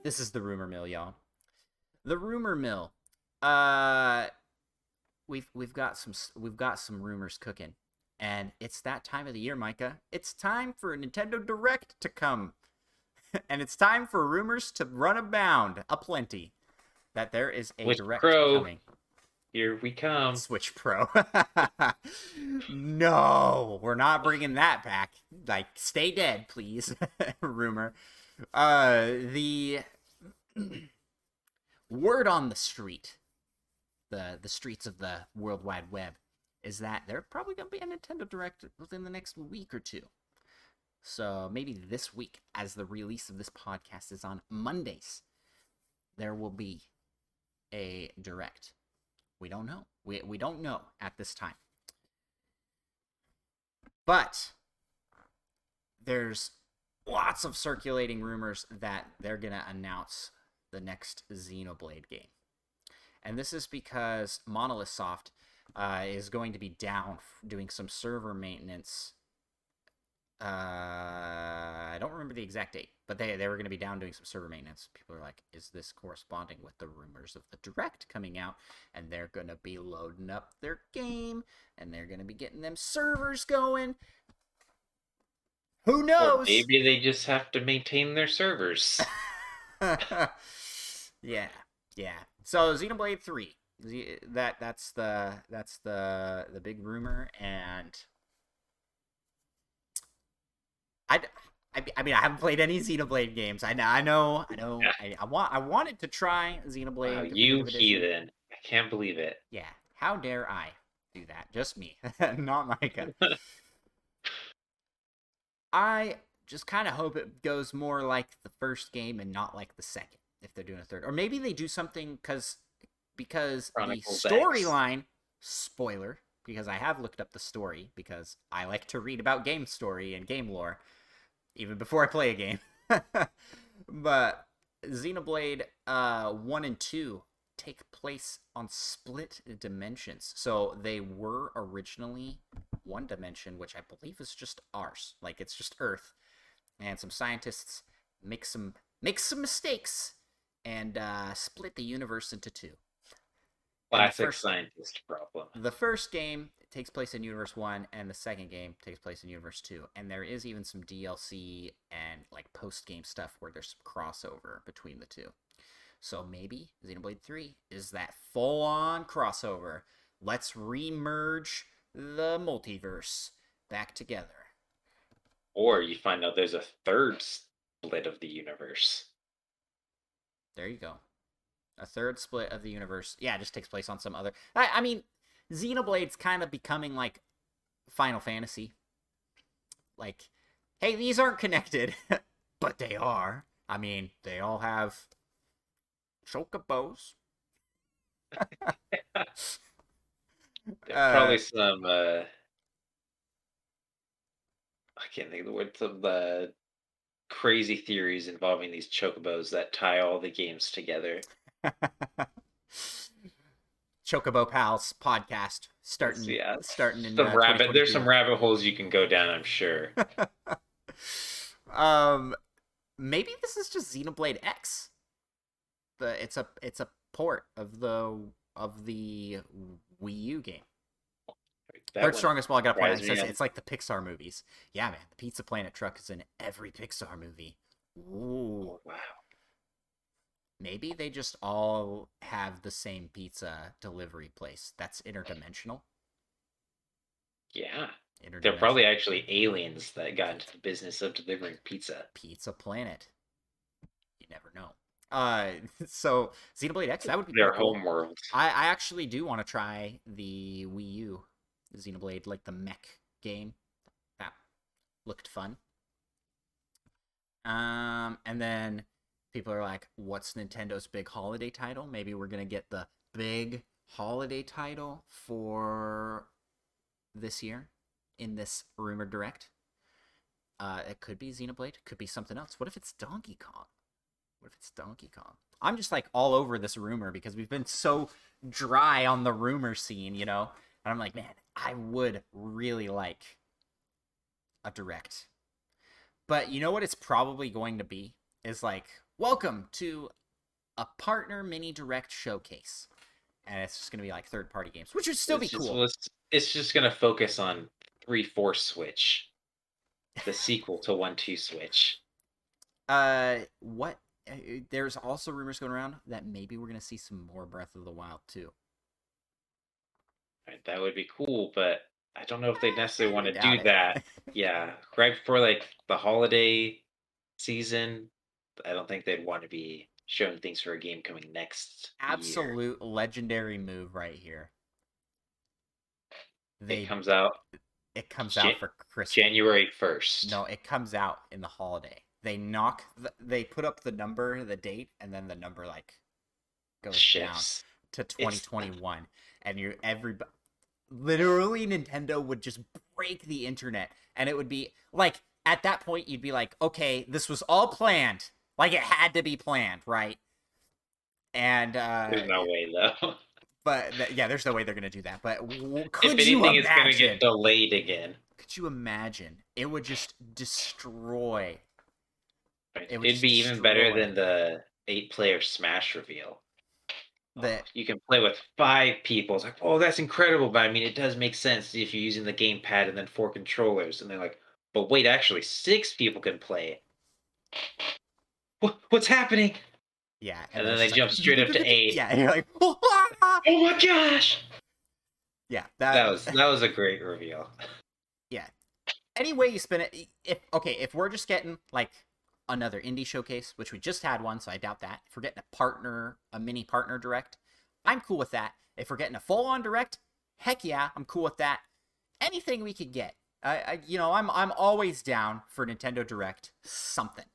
This is the rumor mill, y'all. The rumor mill. Uh we've we've got some we've got some rumors cooking. And it's that time of the year, Micah. It's time for a Nintendo Direct to come. and it's time for rumors to run abound aplenty that there is a With direct Pro. coming. Here we come. Switch Pro. no, we're not bringing that back. Like, stay dead, please. Rumor. Uh, the word on the street, the the streets of the World Wide Web, is that there probably gonna be a Nintendo Direct within the next week or two. So maybe this week, as the release of this podcast is on Mondays, there will be a direct. We don't know. We we don't know at this time. But there's lots of circulating rumors that they're going to announce the next Xenoblade game. And this is because Monolith Soft uh, is going to be down doing some server maintenance. Uh, I don't remember the exact date, but they, they were going to be down doing some server maintenance. People are like, is this corresponding with the rumors of the Direct coming out? And they're going to be loading up their game and they're going to be getting them servers going. Who Or knows? maybe they just have to maintain their servers. yeah, yeah. So Xenoblade Three, that that's the that's the the big rumor, and I, I, I mean I haven't played any Xenoblade games. I know I know I know Yeah. I, I want I wanted to try Xenoblade. Wow, you heathen. I can't believe it. Yeah, how dare I do that? Just me, not Micah. I just kind of hope it goes more like the first game and not like the second if they're doing a third. Or maybe they do something because Chronicles the storyline spoiler because I have looked up the story because I like to read about game story and game lore even before I play a game. but Xenoblade uh 1 and 2 take place on split dimensions. So they were originally one dimension, which I believe is just ours. Like it's just Earth. And some scientists make some make some mistakes and uh, split the universe into two. Classic first- scientist problem. The first game takes place in Universe 1, and the second game takes place in Universe 2. And there is even some DLC and like post game stuff where there's some crossover between the two. So maybe Xenoblade 3 is that full on crossover. Let's remerge the multiverse back together. Or you find out there's a third split of the universe. There you go. A third split of the universe. Yeah, it just takes place on some other. I, I mean, Xenoblade's kind of becoming like Final Fantasy. Like, hey, these aren't connected. but they are. I mean, they all have chocobos. There's probably some uh I can't think of the word some uh crazy theories involving these chocobos that tie all the games together. Chocobo Pals podcast starting Yeah, starting in Some uh, rabbit there's some rabbit holes you can go down, I'm sure. um maybe this is just Xenoblade X. The it's a it's a port of the of the Wii U game. That Third strongest wall I gotta point. It says it's like the Pixar movies. Yeah, man, the Pizza Planet truck is in every Pixar movie. Ooh. Wow. Maybe they just all have the same pizza delivery place. That's interdimensional. Yeah. Interdimensional. They're probably actually aliens that got into the business of delivering pizza. Pizza Planet. You never know. Uh, so Xenoblade X, that would be Their cool. home world. I, I actually do want to try the Wii U Xenoblade, like the mech game. That looked fun. Um, and then people are like, "What's Nintendo's big holiday title?" Maybe we're gonna get the big holiday title for this year in this rumored direct. Uh, it could be Xenoblade. Could be something else. What if it's Donkey Kong? What if it's Donkey Kong? I'm just like all over this rumor because we've been so dry on the rumor scene, you know? And I'm like, man, I would really like a direct. But you know what it's probably going to be? Is like, welcome to a partner mini direct showcase. And it's just going to be like third party games, which would still be just- cool. well, it's, it's just gonna focus on three four switch, the sequel to one two switch. Uh, what? uh, There's also rumors going around that maybe we're gonna see some more Breath of the Wild too. Right, that would be cool, but I don't know if they necessarily want to do it. that. Yeah, right before like the holiday season, I don't think they'd want to be showing things for a game coming next. year. Absolute legendary move right here. They It comes out it comes Jan- out for Christmas. January first. No, it comes out in the holiday. They knock. The, they put up the number, the date, and then the number like goes down to 2021, and you're every. Literally, Nintendo would just break the internet, and it would be like at that point you'd be like, okay, this was all planned, like it had to be planned, right? And uh There's no way though. but th- yeah, there's no way they're gonna do that. But w- could if you anything, it's gonna imagine? get delayed again. Could you imagine? It would just destroy. It would It'd be even better than the eight-player Smash reveal. that You can play with five people. It's like, oh, that's incredible. But I mean, it does make sense if you're using the gamepad and then four controllers. And they're like, but wait, actually, six people can play. What, what's happening? yeah, And then they just jump straight up to eight. Yeah, and you're like, Oh my gosh! yeah, that, That was that was a great reveal. Yeah. Any way you spin it. If okay, if we're just getting like another indie showcase, which we just had one, so I doubt that. If we're getting a partner, a mini partner direct, I'm cool with that. If we're getting a full on direct, heck yeah, I'm cool with that. Anything we could get, I, I you know, I'm I'm always down for Nintendo Direct something.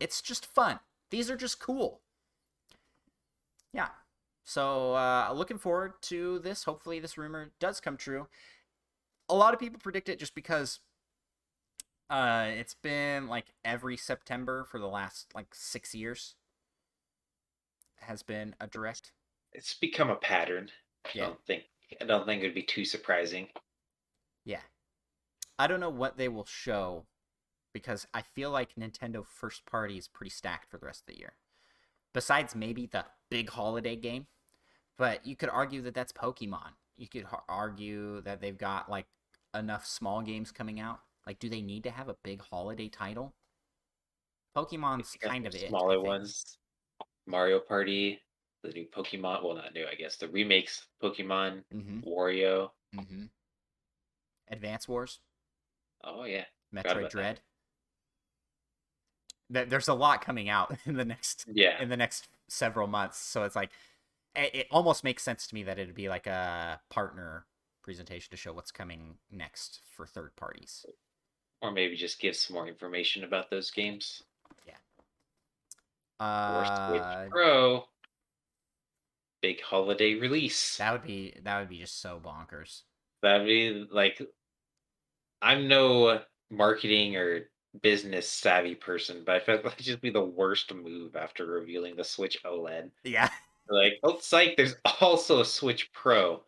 It's just fun. These are just cool. Yeah. So uh, looking forward to this. Hopefully, this rumor does come true. A lot of people predict it just because uh, it's been like every September for the last like six years has been a direct. It's become a pattern. I Yeah. don't think I don't think it'd be too surprising. Yeah. I don't know what they will show because I feel like Nintendo first party is pretty stacked for the rest of the year. Besides maybe the big holiday game, but you could argue that that's Pokemon. You could argue that they've got like enough small games coming out. Like, do they need to have a big holiday title? Pokemon's kind of some it. Smaller ones. Mario Party, the new Pokemon. Well, not new, I guess. The remakes Pokemon, Mm-hmm. Wario. Mm-hmm. Advance Wars. Oh yeah, Metroid Dread. that. Dread. Th- There's a lot coming out in the next yeah. in the next several months, so it's like it, it almost makes sense to me that it'd be like a partner presentation to show what's coming next for third parties. Or maybe just give some more information about those games. Yeah. Uh, Pro. Big holiday release. that would be that would be just so bonkers. That'd be like I'm no marketing or business savvy person, but I felt like just be the worst move after revealing the Switch OLED. Yeah. Like, oh psych, there's also a Switch Pro.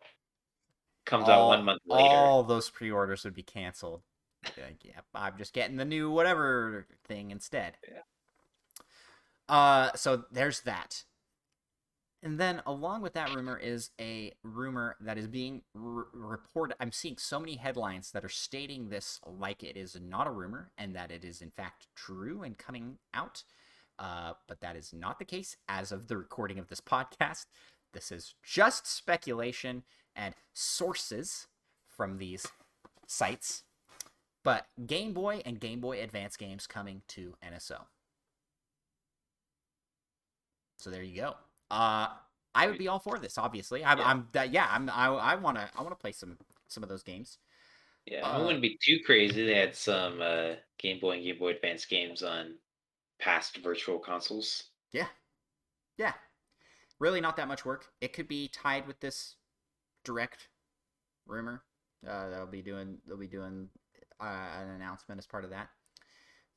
Comes out one month later. All those pre-orders would be canceled. Like, yep, I'm just getting the new whatever thing instead. Yeah. Uh, so there's that. And then along with that rumor is a rumor that is being r- reported. I'm seeing so many headlines that are stating this like it is not a rumor and that it is in fact true and coming out. Uh, but that is not the case as of the recording of this podcast. This is just speculation and sources from these sites. But Game Boy and Game Boy Advance games coming to NSO. So there you go. Uh, I would be all for this. Obviously, I'm. Yeah. I'm that. Yeah, I'm. I. I want to. I want to play some some of those games. Yeah, Uh, it wouldn't be too crazy. They had some uh, Game Boy and Game Boy Advance games on past virtual consoles. Yeah. Yeah. Really not that much work. It could be tied with this direct rumor. Uh, they'll be doing they'll be doing uh, an announcement as part of that.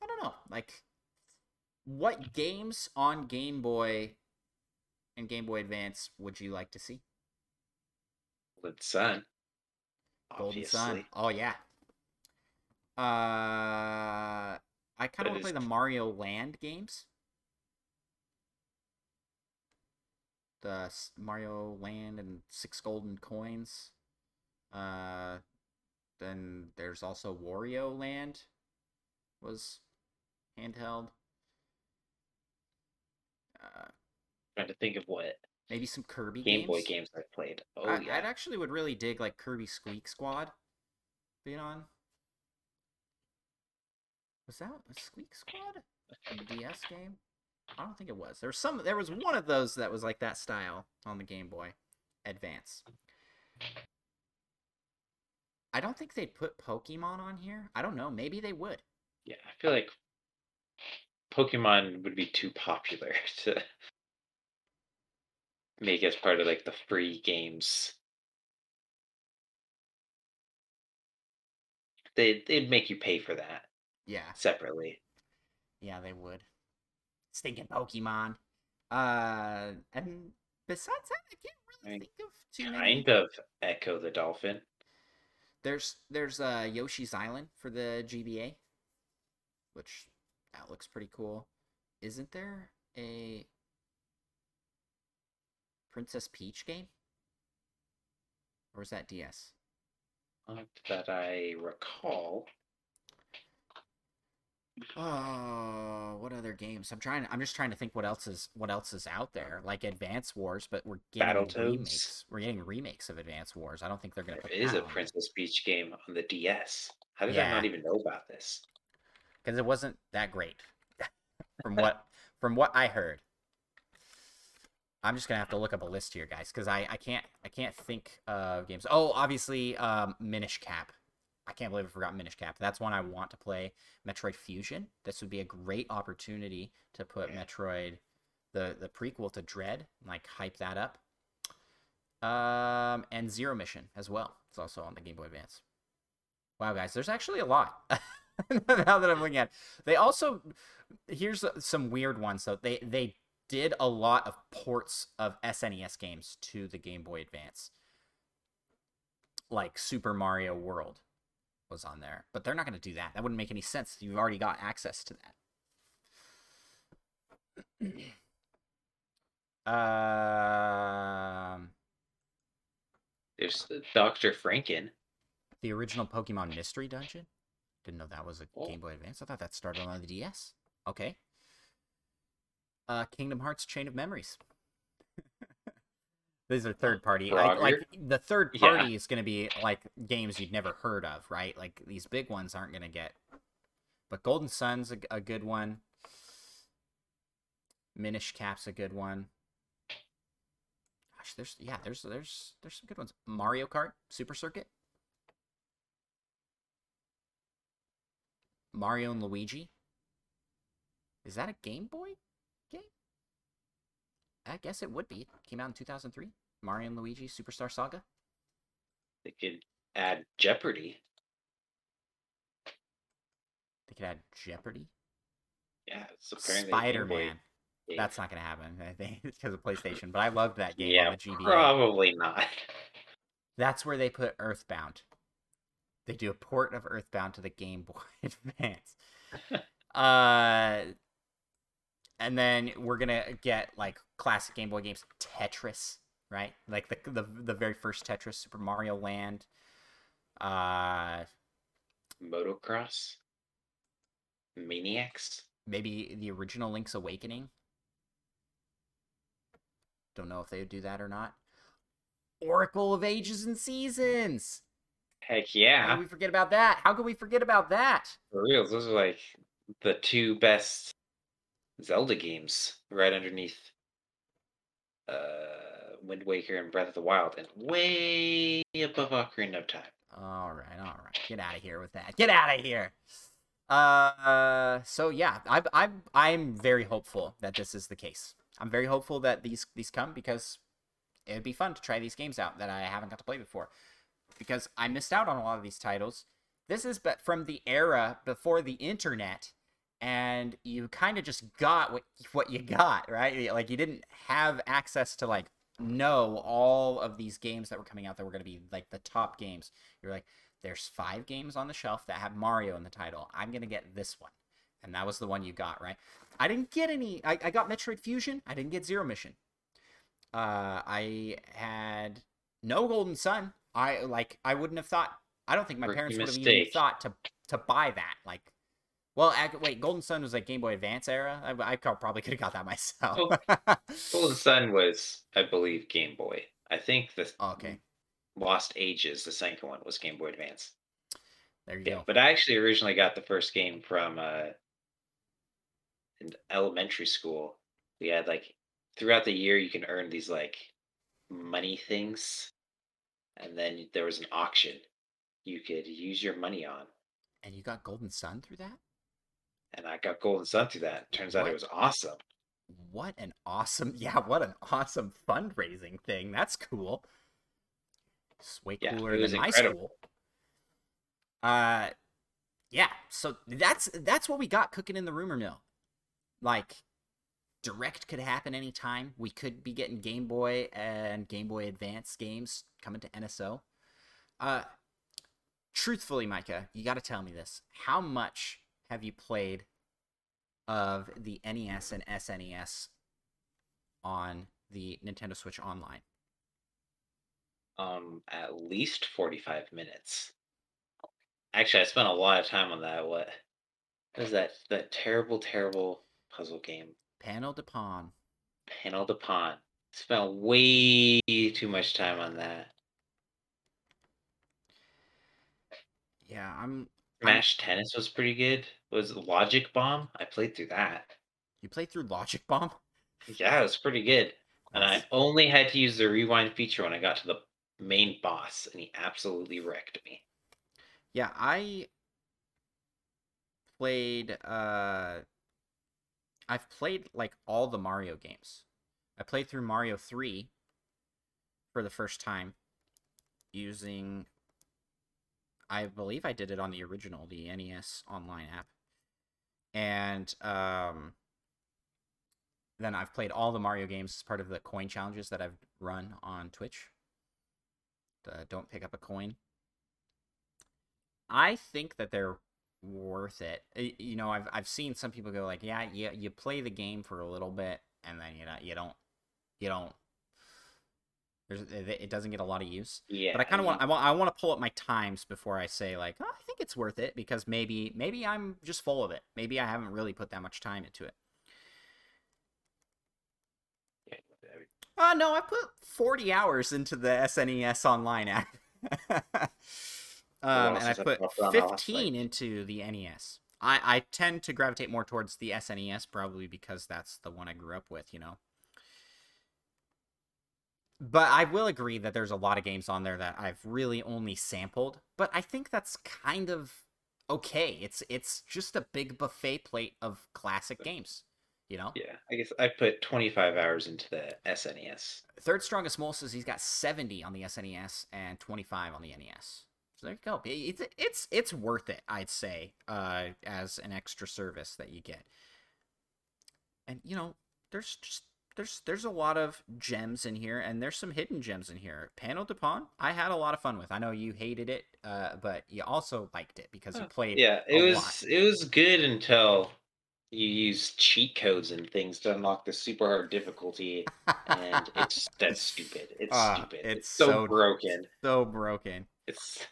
I don't know. Like what games on Game Boy and Game Boy Advance would you like to see? Golden Sun. Golden Obviously. Sun. Oh yeah. Uh I kind of want to play the Mario Land games. The Mario Land and six golden coins. Uh then there's also Wario Land was handheld. Uh Trying to think of what maybe some Kirby Game games. Boy games I've played. Oh I, yeah. I'd actually would really dig like Kirby Squeak Squad being on. Was that a Squeak Squad? A DS game? I don't think it was. There was some. There was one of those that was like that style on the Game Boy Advance. I don't think they'd put Pokemon on here. I don't know. Maybe they would. Yeah, I feel like Pokemon would be too popular to make as part of like the free games. They they'd make you pay for that Yeah. separately. Yeah, they would. Stinking Pokemon. Uh, and besides that, I can't really I think of too many. Kind of Ecco the Dolphin. There's there's uh Yoshi's Island for the GBA, which that looks pretty cool. Isn't there a Princess Peach game? Or is that DS? Not uh, that I recall. Oh, what other games? I'm trying. I'm just trying to think what else is what else is out there, like Advance Wars. But we're getting Battletoads? remakes. We're getting remakes of Advance Wars. I don't think they're gonna There put is a Princess Peach game on the DS. How did I not even know about this? because it wasn't that great, from what from what I heard. I'm just gonna have to look up a list here, guys, because I, I can't I can't think of games. Oh, obviously, um, Minish Cap. I can't believe I forgot Minish Cap. That's one I want to play. Metroid Fusion. This would be a great opportunity to put Metroid, the the prequel to Dread, like hype that up. Um, and Zero Mission as well. It's also on the Game Boy Advance. Wow, guys, there's actually a lot. now that I'm looking at, it. they also here's some weird ones though. They they did a lot of ports of SNES games to the Game Boy Advance. Like Super Mario World was on there, but they're not going to do that. That wouldn't make any sense. You've already got access to that. um, There's Dr. Franken. the original Pokemon Mystery Dungeon. Didn't know that was a Oh. Game Boy Advance. I thought that started on the DS. Okay. Uh, Kingdom Hearts Chain of Memories. These are third party. I, like the third Yeah. party is going to be like games you'd never heard of, right? Like these big ones aren't going to get. But Golden Sun's a, a good one. Minish Cap's a good one. Gosh, there's yeah, there's there's there's some good ones. Mario Kart Super Circuit. Mario and Luigi. Is that a Game Boy game? I guess it would be. It came out in 2003. Mario and Luigi Superstar Saga. They could add Jeopardy. They could add Jeopardy. Yeah, it's apparently a Game Spider Man. That's not gonna happen. I think because of PlayStation. But I loved that game yeah, on the GBA. probably not. That's where they put Earthbound. They do a port of Earthbound to the Game Boy Advance. uh, and then we're gonna get like classic Game Boy games, Tetris, right? Like the the the very first Tetris, Super Mario Land. Uh, Motocross. Maniacs. maybe the original Link's Awakening. Don't know if they would do that or not. Oracle of Ages and Seasons. Heck How yeah. could we forget about that? How can we forget about that? For reals, those are like the two best Zelda games right underneath uh Wind Waker and Breath of the Wild and way above Ocarina of Time. All right, all right. Get out of here with that. Get out of here. Uh, so yeah, I'm I'm I'm very hopeful that this is the case. I'm very hopeful that these these come because it would be fun to try these games out that I haven't got to play before. Because I missed out on a lot of these titles. This is but from the era before the internet, and you kind of just got what what you got, right? Like you didn't have access to like know all of these games that were coming out that were going to be like the top games. You're like, there's five games on the shelf that have Mario in the title. I'm going to get this one. And that was the one you got, right? I didn't get any. I, I got Metroid Fusion. I didn't get Zero Mission. Uh, I had no Golden Sun. I like. I wouldn't have thought. I don't think my parents would have even thought to to buy that. Like, well, ac- wait, Golden Sun was like Game Boy Advance era. I, I probably could have got that myself. Golden Sun was, I believe, Game Boy. I think the okay, Lost Ages, the second one, was Game Boy Advance. there you Yeah, go. but I actually originally got the first game from uh, in elementary school. We had like throughout the year you can earn these like money things, and then there was an auction you could use your money on, And you got Golden Sun through that? And I got Golden Sun through that. Turns out it was awesome. What an awesome, yeah, what an awesome fundraising thing. That's cool. It's way Yeah, cooler was than my school. Uh, yeah. So that's that's what we got cooking in the rumor mill. Like, direct could happen anytime. We could be getting Game Boy and Game Boy Advance games coming to NSO. Uh, truthfully, Micah, you got to tell me this. How much have you played of the NES and SNES on the Nintendo Switch Online? Um, at least forty-five minutes. Actually, I spent a lot of time on that. What was that? That terrible, terrible puzzle game, Panel de Pon. Panel de Pon. Spent way too much time on that. Yeah, I'm. Smash Tennis was pretty good. It Was Logic Bomb? I played through that. You played through Logic Bomb? Yeah, it was pretty good. And I only had to use the rewind feature when I got to the main boss, and he absolutely wrecked me. Yeah, I played. uh I've played like all the Mario games. I played through Mario Three for the first time using. I believe I did it on the original, the NES online app, and um. Then I've played all the Mario games as part of the coin challenges that I've run on Twitch. The don't pick up a coin. I think that they're worth it. You know, I've I've seen some people go like, yeah, you you play the game for a little bit and then you know you don't you don't. There's it doesn't get a lot of use. Yeah, But I kind of want I want I want to pull up my times before I say like, oh, I think it's worth it because maybe maybe I'm just full of it. Maybe I haven't really put that much time into it. Uh no, I put 40 hours into the SNES online app. um, and I put popped on that last 15 into the NES. I, I tend to gravitate more towards the SNES probably because that's the one I grew up with, you know. But I will agree that there's a lot of games on there that I've really only sampled, but I think that's kind of okay. It's it's just a big buffet plate of classic games. You know. Yeah, I guess I put 25 hours into the SNES. Third strongest mole says he's got 70 on the SNES and 25 on the NES. So there you go. It's it's it's worth it, I'd say, uh, as an extra service that you get. And you know, there's just there's there's a lot of gems in here, and there's some hidden gems in here. Panel de Pon, I had a lot of fun with. I know you hated it, uh, but you also liked it because you played. Yeah, it was lot. it was good until you use cheat codes and things to unlock the super hard difficulty, and it's that's stupid. It's Ah, stupid. it's It's, so, so- broken. so broken. It's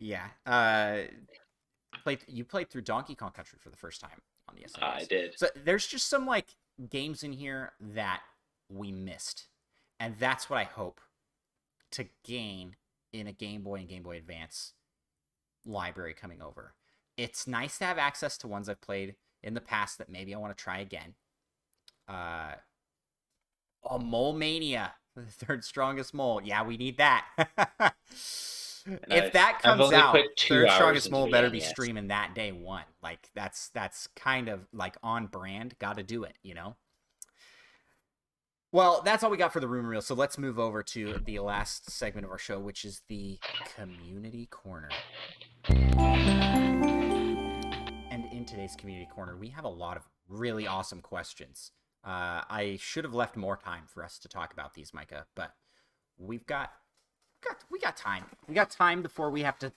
Yeah. Uh, played you played through Donkey Kong Country for the first time on the SNES. I did. So there's just some like games in here that we missed, and that's what I hope to gain in a Game Boy and Game Boy Advance library coming over. It's nice to have access to ones I've played in the past that maybe I want to try again. Uh, oh, Mole Mania, the third strongest mole. Yeah, we need that. if I've- that comes out, third strongest mole better be streaming that day one. Like that's that's kind of like on brand. Got to do it, you know. Well, that's all we got for the rumor reel. So let's move over to the last segment of our show, which is the community corner. And in today's community corner, we have a lot of really awesome questions. Uh, I should have left more time for us to talk about these, Micah, but we've got, got we got time. We got time before we have to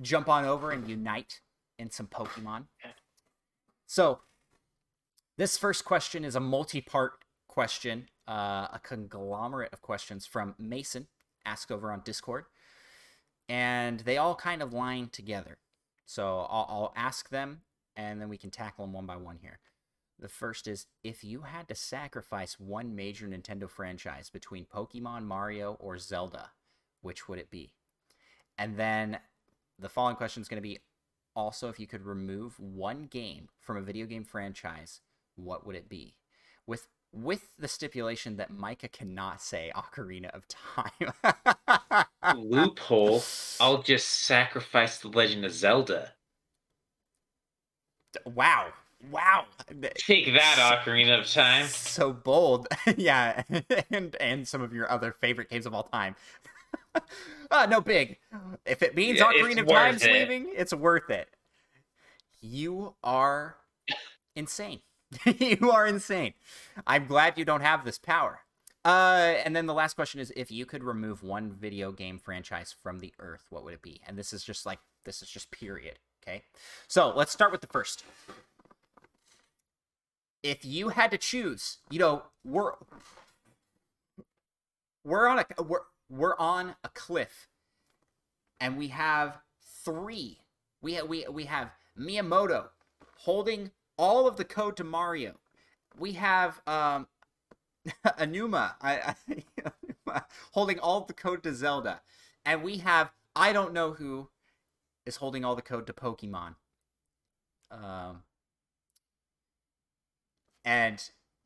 jump on over and unite in some Pokemon. So, this first question is a multi-part question, uh, a conglomerate of questions from Mason, asked over on Discord, and they all kind of line together. So I'll, I'll ask them, and then we can tackle them one by one here. The first is if you had to sacrifice one major Nintendo franchise between Pokemon, Mario, or Zelda, which would it be? And then the following question is going to be also if you could remove one game from a video game franchise, what would it be? With with the stipulation that Micah cannot say Ocarina of Time. Loophole. I'll just sacrifice the Legend of Zelda. wow. Wow. Take that, Ocarina of Time. So bold. yeah. and and some of your other favorite games of all time. Uh, no big. If it means Yeah, it's Ocarina of Time's it. leaving, it's worth it. You are insane. you are insane. I'm glad you don't have this power. Uh, and then the last question is if you could remove one video game franchise from the earth, what would it be? And this is just like this is just period. Okay. So let's start with the first. If you had to choose, you know, we're we're on a we're we're on a cliff, and we have three. We have we we have Miyamoto holding all of the code to Mario. We have um Aonuma I, I holding all the code to Zelda, and we have I don't know who is holding all the code to Pokemon. Um, and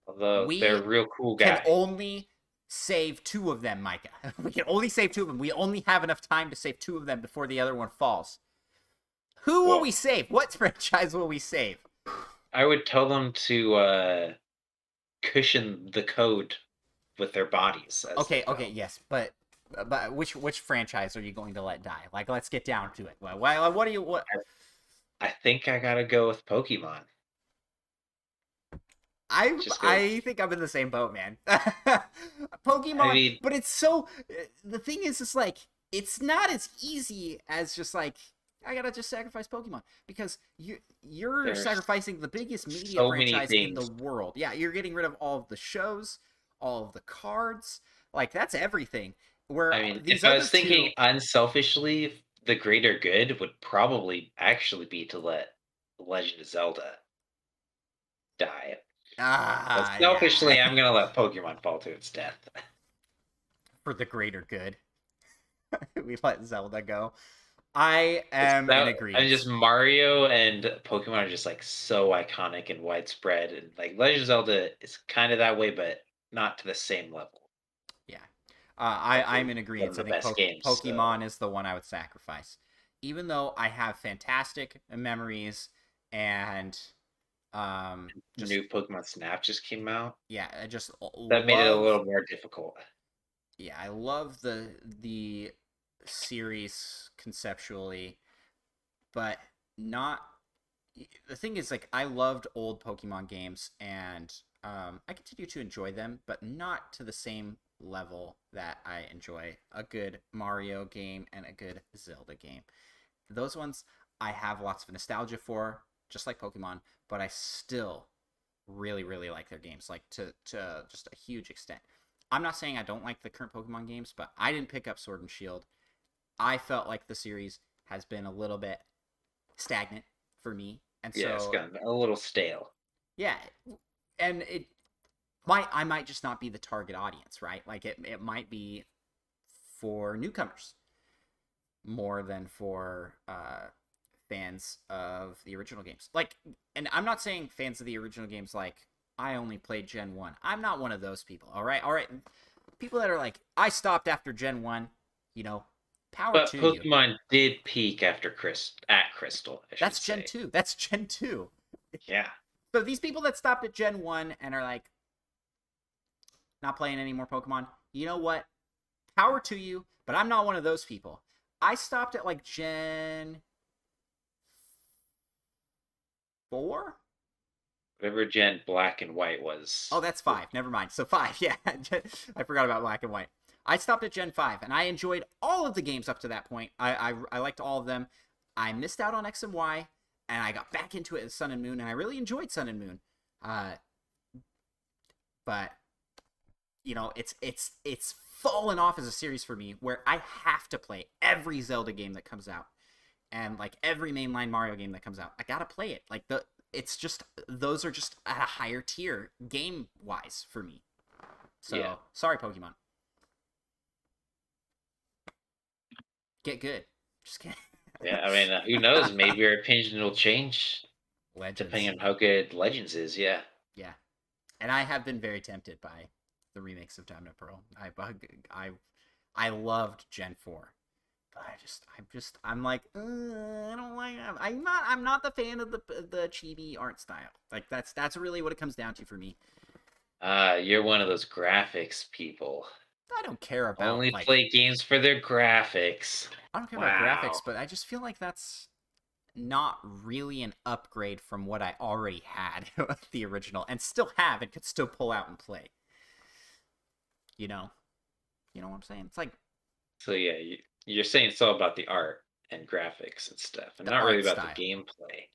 Although We they're real cool guys. can only save two of them, Micah. we can only save two of them. We only have enough time to save two of them before the other one falls. Who will Well- we save? What franchise will we save? I would tell them to uh, cushion the code with their bodies. Okay, okay, yes, but but which which franchise are you going to let die? Like, let's get down to it. Well, why- what do you what? I think I gotta go with Pokemon. I I think I'm in the same boat, man. Pokemon, I mean- but it's so. The thing is, it's like it's not as easy as just like I gotta just sacrifice Pokemon because you you're There's sacrificing the biggest media so franchise in the world. Yeah, you're getting rid of all of the shows, all of the cards. Like that's everything. Where I mean, these if I was thinking two- unselfishly, the greater good would probably actually be to let Legend of Zelda die. Ah, But selfishly, yeah, I'm gonna let Pokemon fall to its death. for the greater good, we let Zelda go. I am That- in agreement. And just Mario and Pokemon are just like so iconic and widespread, and like Legend of Zelda is kind of that way, but not to the same level. Yeah, uh, I, I'm in agreement. of I the think best Po- games, so- Pokemon is the one I would sacrifice. Even though I have fantastic memories and Um, just New Pokemon Snap just came out. yeah, I just That made it a little more difficult. yeah, I love the the series conceptually, but not. The thing is, like, I loved old Pokemon games, and um, I continue to enjoy them, but not to the same level that I enjoy a good Mario game and a good Zelda game. Those ones I have lots of nostalgia for, just like Pokemon, but I still really, really like their games, like to to just a huge extent. I'm not saying I don't like the current Pokemon games, but I didn't pick up Sword and Shield. I felt like the series has been a little bit stagnant for me, and Yeah, it's so gotten a little stale. yeah, and it might I might just not be the target audience, right? Like it it might be for newcomers more than for uh fans of the original games. Like and I'm not saying fans of the original games like I only played Gen 1. I'm not one of those people, all right? All right. People that are like I stopped after Gen 1, you know, power But to you. Pokemon did peak after Chris at Crystal. That's Gen say. 2. That's Gen 2. Yeah. So these people that stopped at Gen 1 and are like not playing any more Pokemon, you know what? Power to you, but I'm not one of those people. I stopped at like Gen 4? Whatever Gen Black and White was. Oh, that's 5. Never mind. So 5. Yeah. I forgot about Black and White. I stopped at Gen 5 and I enjoyed all of the games up to that point. I I, I liked all of them. I missed out on X and Y and I got back into it as Sun and Moon and I really enjoyed Sun and Moon. Uh but you know, it's it's it's fallen off as a series for me where I have to play every Zelda game that comes out and like every mainline Mario game that comes out. I got to play it. Like the it's just those are just at a higher tier game wise for me. So, Yeah. sorry Pokemon. Get good. Just kidding. Yeah, I mean, uh, who knows? Maybe your opinion will change Legends. depending on how good Legends is. Yeah. Yeah, and I have been very tempted by the remakes of Diamond and Pearl. I I I loved Gen Four, but I just I'm just I'm like uh, I don't like I'm not I'm not the fan of the the chibi art style. Like that's that's really what it comes down to for me. Uh, you're one of those graphics people. I don't care about Only like play games for their graphics. I don't care about graphics, but I just feel like that's not really an upgrade from what I already had the original and still have and could still pull out and play. You know? You know what I'm saying? It's like So yeah, you, you're saying it's all about the art and graphics and stuff, and The not really about style. the gameplay.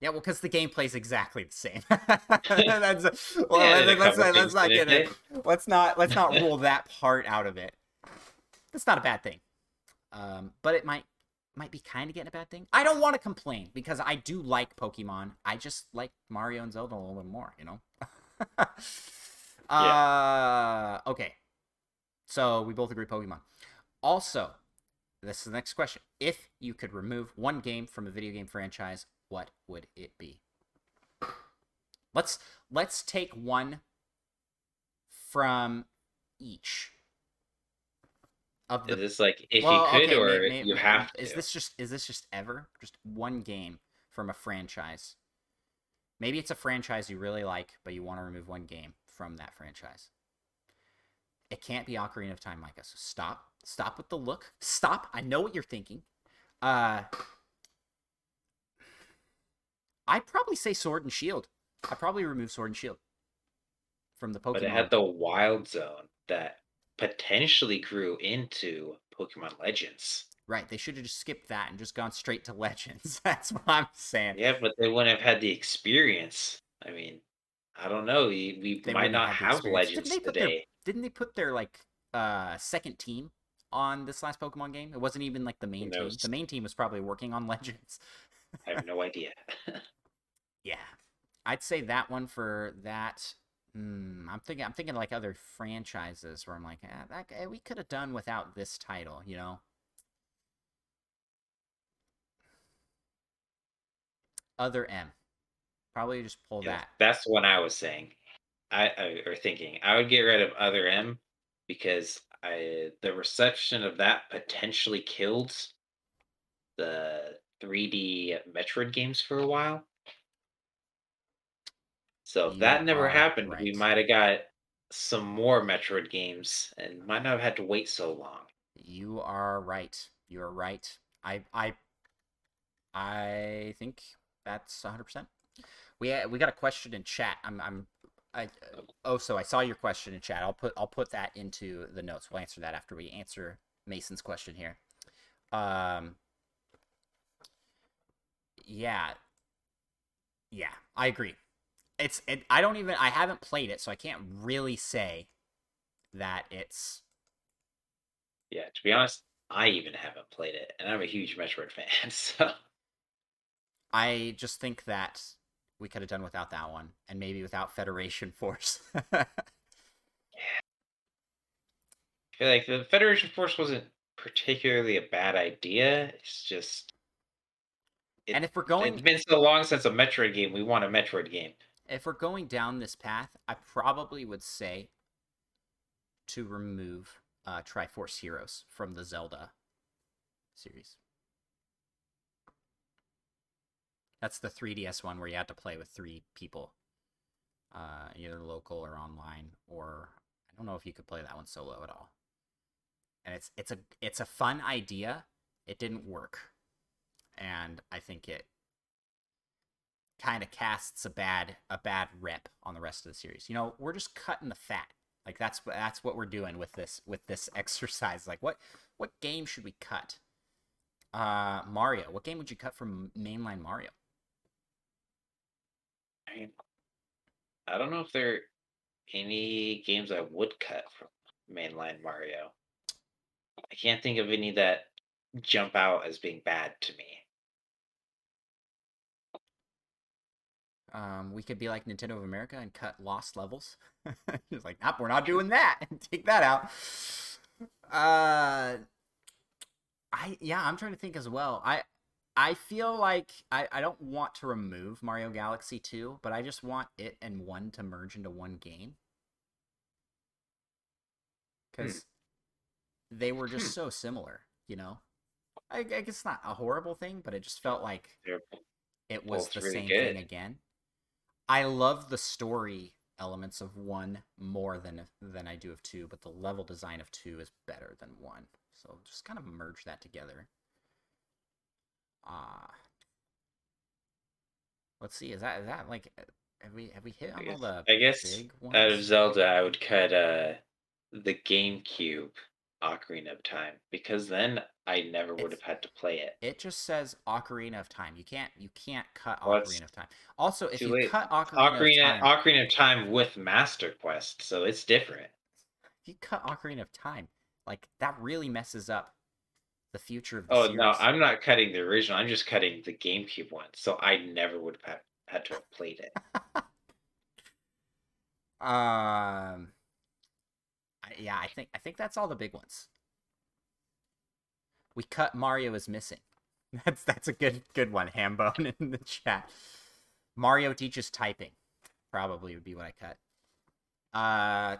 yeah, well, because the gameplay is exactly the same. that's well, Yeah, I and a think let's, couple let's not get it. Let's not let's not rule that part out of it. That's not a bad thing, um, but it might might be kind of getting a bad thing. I don't want to complain because I do like Pokemon. I just like Mario and Zelda a little bit more, you know. uh, okay, so we both agree Pokemon. Also, this is the next question. If you could remove one game from a video game franchise, what would it be? Let's let's take one from each of the. Is this like if well, you could, okay, or may- may- you may- have to? Is this just is this just ever just one game from a franchise? Maybe it's a franchise you really like, but you want to remove one game from that franchise. It can't be Ocarina of Time, Micah. So stop. Stop with the look. Stop. I know what you're thinking. Uh I'd probably say Sword and Shield. I'd probably remove Sword and Shield from the Pokemon. But it had the Wild Zone that potentially grew into Pokemon Legends. Right, they should have just skipped that and just gone straight to Legends. That's what I'm saying. Yeah, but they wouldn't have had the experience. I mean, I don't know. We, we might wouldn't have have. Legends Didn't they put their- today. Didn't they put their like uh second team on this last Pokemon game? It wasn't even like the main team. The main team was probably working on Legends. I have no idea. Yeah, I'd say that one for that. Hmm, I'm thinking. I'm thinking like other franchises where I'm like, ah, that, eh, we could have done without this title, you know. Other M, probably just pull Yeah, that. That's what I was saying. I, I or thinking I would get rid of other M because I the reception of that potentially killed the 3D Metroid games for a while. So if You that never happened, we might have got some more Metroid games and might not have had to wait so long. You are right. You are right. I I I think that's 100%. We we got a question in chat. I'm I'm I oh so I saw your question in chat. I'll put I'll put that into the notes. We'll answer that after we answer Mason's question here. Um yeah. Yeah, I agree. It's it, I don't even I haven't played it, so I can't really say that it's Yeah, to be honest, I even haven't played it, and I'm a huge Metroid fan. So I just think that we could have done without that one, and maybe without Federation Force. I feel like the Federation Force wasn't particularly a bad idea. It's just and if we're going, it's been so long since a Metroid game. We want a Metroid game. if we're going down this path, I probably would say to remove uh, Triforce Heroes from the Zelda series. That's the 3DS one where you had to play with three people, uh, either local or online, or I don't know if you could play that one solo at all. And it's it's a it's a fun idea. It didn't work, and I think it kind of casts a bad a bad rep on the rest of the series. You know, we're just cutting the fat. Like that's that's what we're doing with this with this exercise. Like what what game should we cut? Uh, Mario. What game would you cut from mainline Mario? I don't know if there are any games I would cut from mainline Mario. I can't think of any that jump out as being bad to me. Um, we could be like Nintendo of America and cut lost levels. Just like, nope, we're not doing that. Take that out. Uh, I yeah, I'm trying to think as well. I I feel like I, I don't want to remove Mario Galaxy 2, but I just want it and 1 to merge into one game. Because hmm. they were just hmm. so similar, you know? I, I guess it's not a horrible thing, but it just felt like it was the really same good. thing again. I love the story elements of 1 more than than I do of 2, but the level design of 2 is better than 1. So just kind of merge that together. Ah. Uh, let's see. Is that is that like have we have we hit on all the I guess out of Zelda, I would cut uh the GameCube Ocarina of Time because then I never would have had to play it. It just says Ocarina of Time. You can't you can't cut well, Ocarina of Time. Also, if you late. cut Ocarina, Ocarina of Time, Ocarina of Time with Master Quest, so it's different. If you cut Ocarina of Time, like that really messes up the future of the Oh series. no, I'm not cutting the original. I'm just cutting the GameCube one. So I never would have had, to have played it. um yeah, I think I think that's all the big ones. We cut Mario is missing. That's that's a good good one, Hambone in the chat. Mario teaches typing. Probably would be what I cut. Uh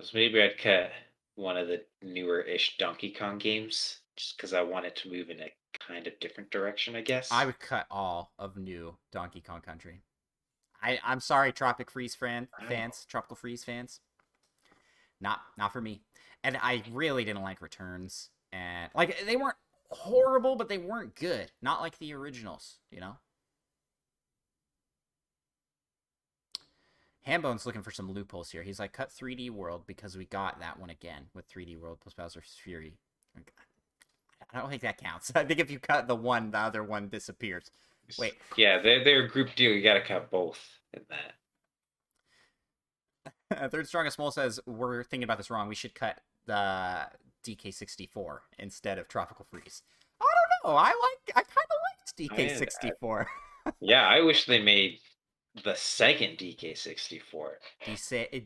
so maybe I'd cut one of the newer ish Donkey Kong games just because I want it to move in a kind of different direction, I guess. I would cut all of new Donkey Kong Country. I, I'm sorry, Tropic Freeze fan, fans, Tropical Freeze fans. Not not for me. And I really didn't like Returns. And like they weren't horrible, but they weren't good. Not like the originals, you know? Hambone's looking for some loopholes here. He's like, cut 3D World because we got that one again with 3D World plus Bowser's Fury. I don't think that counts. I think if you cut the one, the other one disappears. Wait. Yeah, they're, they're a group deal. You got to cut both in that. Third Strongest Mole says, we're thinking about this wrong. We should cut the DK64 instead of Tropical Freeze. I don't know. I like, I kind of liked DK64. I, yeah, I wish they made the second DK64.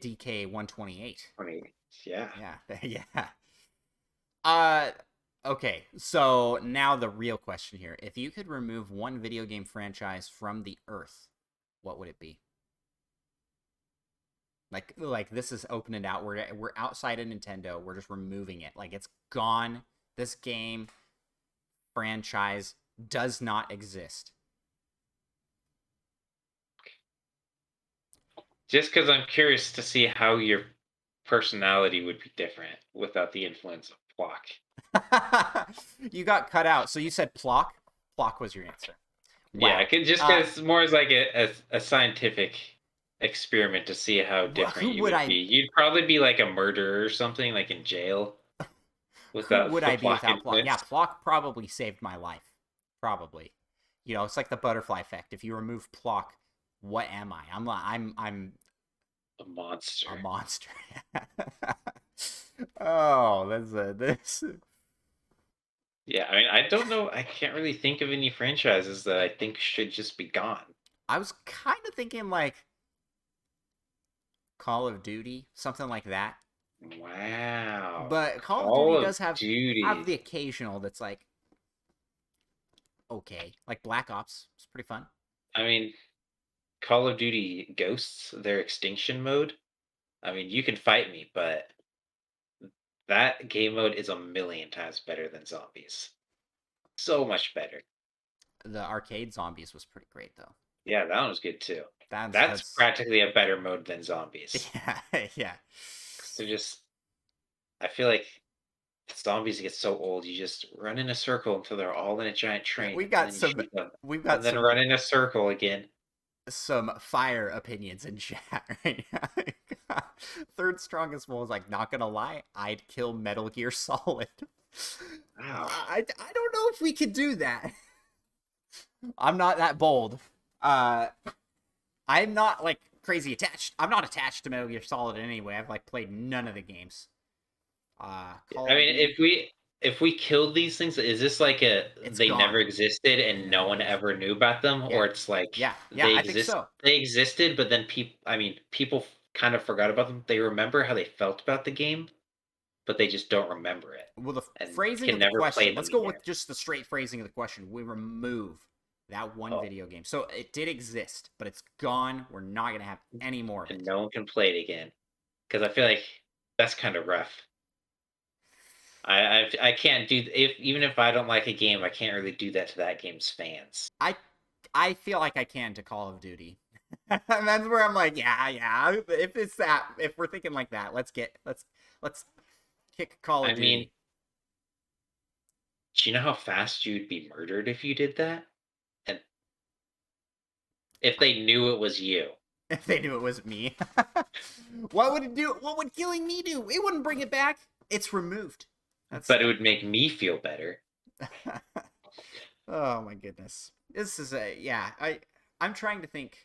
DK 128. 28. Yeah. Yeah. yeah. Uh okay. So now the real question here. If you could remove one video game franchise from the earth, what would it be? Like like this is opening out. We're we're outside of Nintendo. We're just removing it. Like it's gone. This game franchise does not exist. Just because I'm curious to see how your personality would be different without the influence of Plok. you got cut out. So you said Plok. Plok was your answer. Wow. Yeah, could just uh, because more as like a, a, a, scientific experiment to see how different you would, would be. You'd probably be like a murderer or something, like in jail. Without who would I be without Plok? Yeah, Plok probably saved my life. Probably. You know, it's like the butterfly effect. If you remove Plok, what am I? I'm I'm I'm a monster. A monster. oh, that's a this. Yeah, I mean, I don't know. I can't really think of any franchises that I think should just be gone. I was kind of thinking like Call of Duty, something like that. Wow. But Call, Call of Duty does have Duty. have the occasional that's like okay, like Black Ops. It's pretty fun. I mean, Call of Duty Ghosts, their extinction mode. I mean, you can fight me, but that game mode is a million times better than zombies. So much better. The arcade zombies was pretty great though. Yeah, that one was good too. That's, that's, that's... practically a better mode than zombies. Yeah, yeah. So just, I feel like zombies get so old. You just run in a circle until they're all in a giant train. We got some. We've got and then run in a circle again some fire opinions in chat right now. Third strongest one was like, not gonna lie, I'd kill Metal Gear Solid. Wow. I, I don't know if we could do that. I'm not that bold. Uh, I'm not like crazy attached. I'm not attached to Metal Gear Solid in any way. I've like played none of the games. Uh, I mean, if we if we killed these things, is this like a it's they gone. never existed and no one ever knew about them, yeah. or it's like yeah, yeah, they I exist, so. they existed, but then people, I mean, people kind of forgot about them. They remember how they felt about the game, but they just don't remember it. Well, the phrasing of the question. Let's go with just the straight phrasing of the question. We remove that one oh. video game, so it did exist, but it's gone. We're not gonna have mm, any more. And no one can play it again because I feel like that's kind of rough. I, I I can't do if even if I don't like a game, I can't really do that to that game's fans. I I feel like I can to Call of Duty. and that's where I'm like, yeah, yeah. If it's that, if we're thinking like that, let's get let's let's kick Call of I Duty. Mean, do you know how fast you'd be murdered if you did that? And if they knew it was you. If they knew it was me. what would it do? What would killing me do? It wouldn't bring it back. It's removed. That's but it would make me feel better. oh my goodness. This is a yeah, I I'm trying to think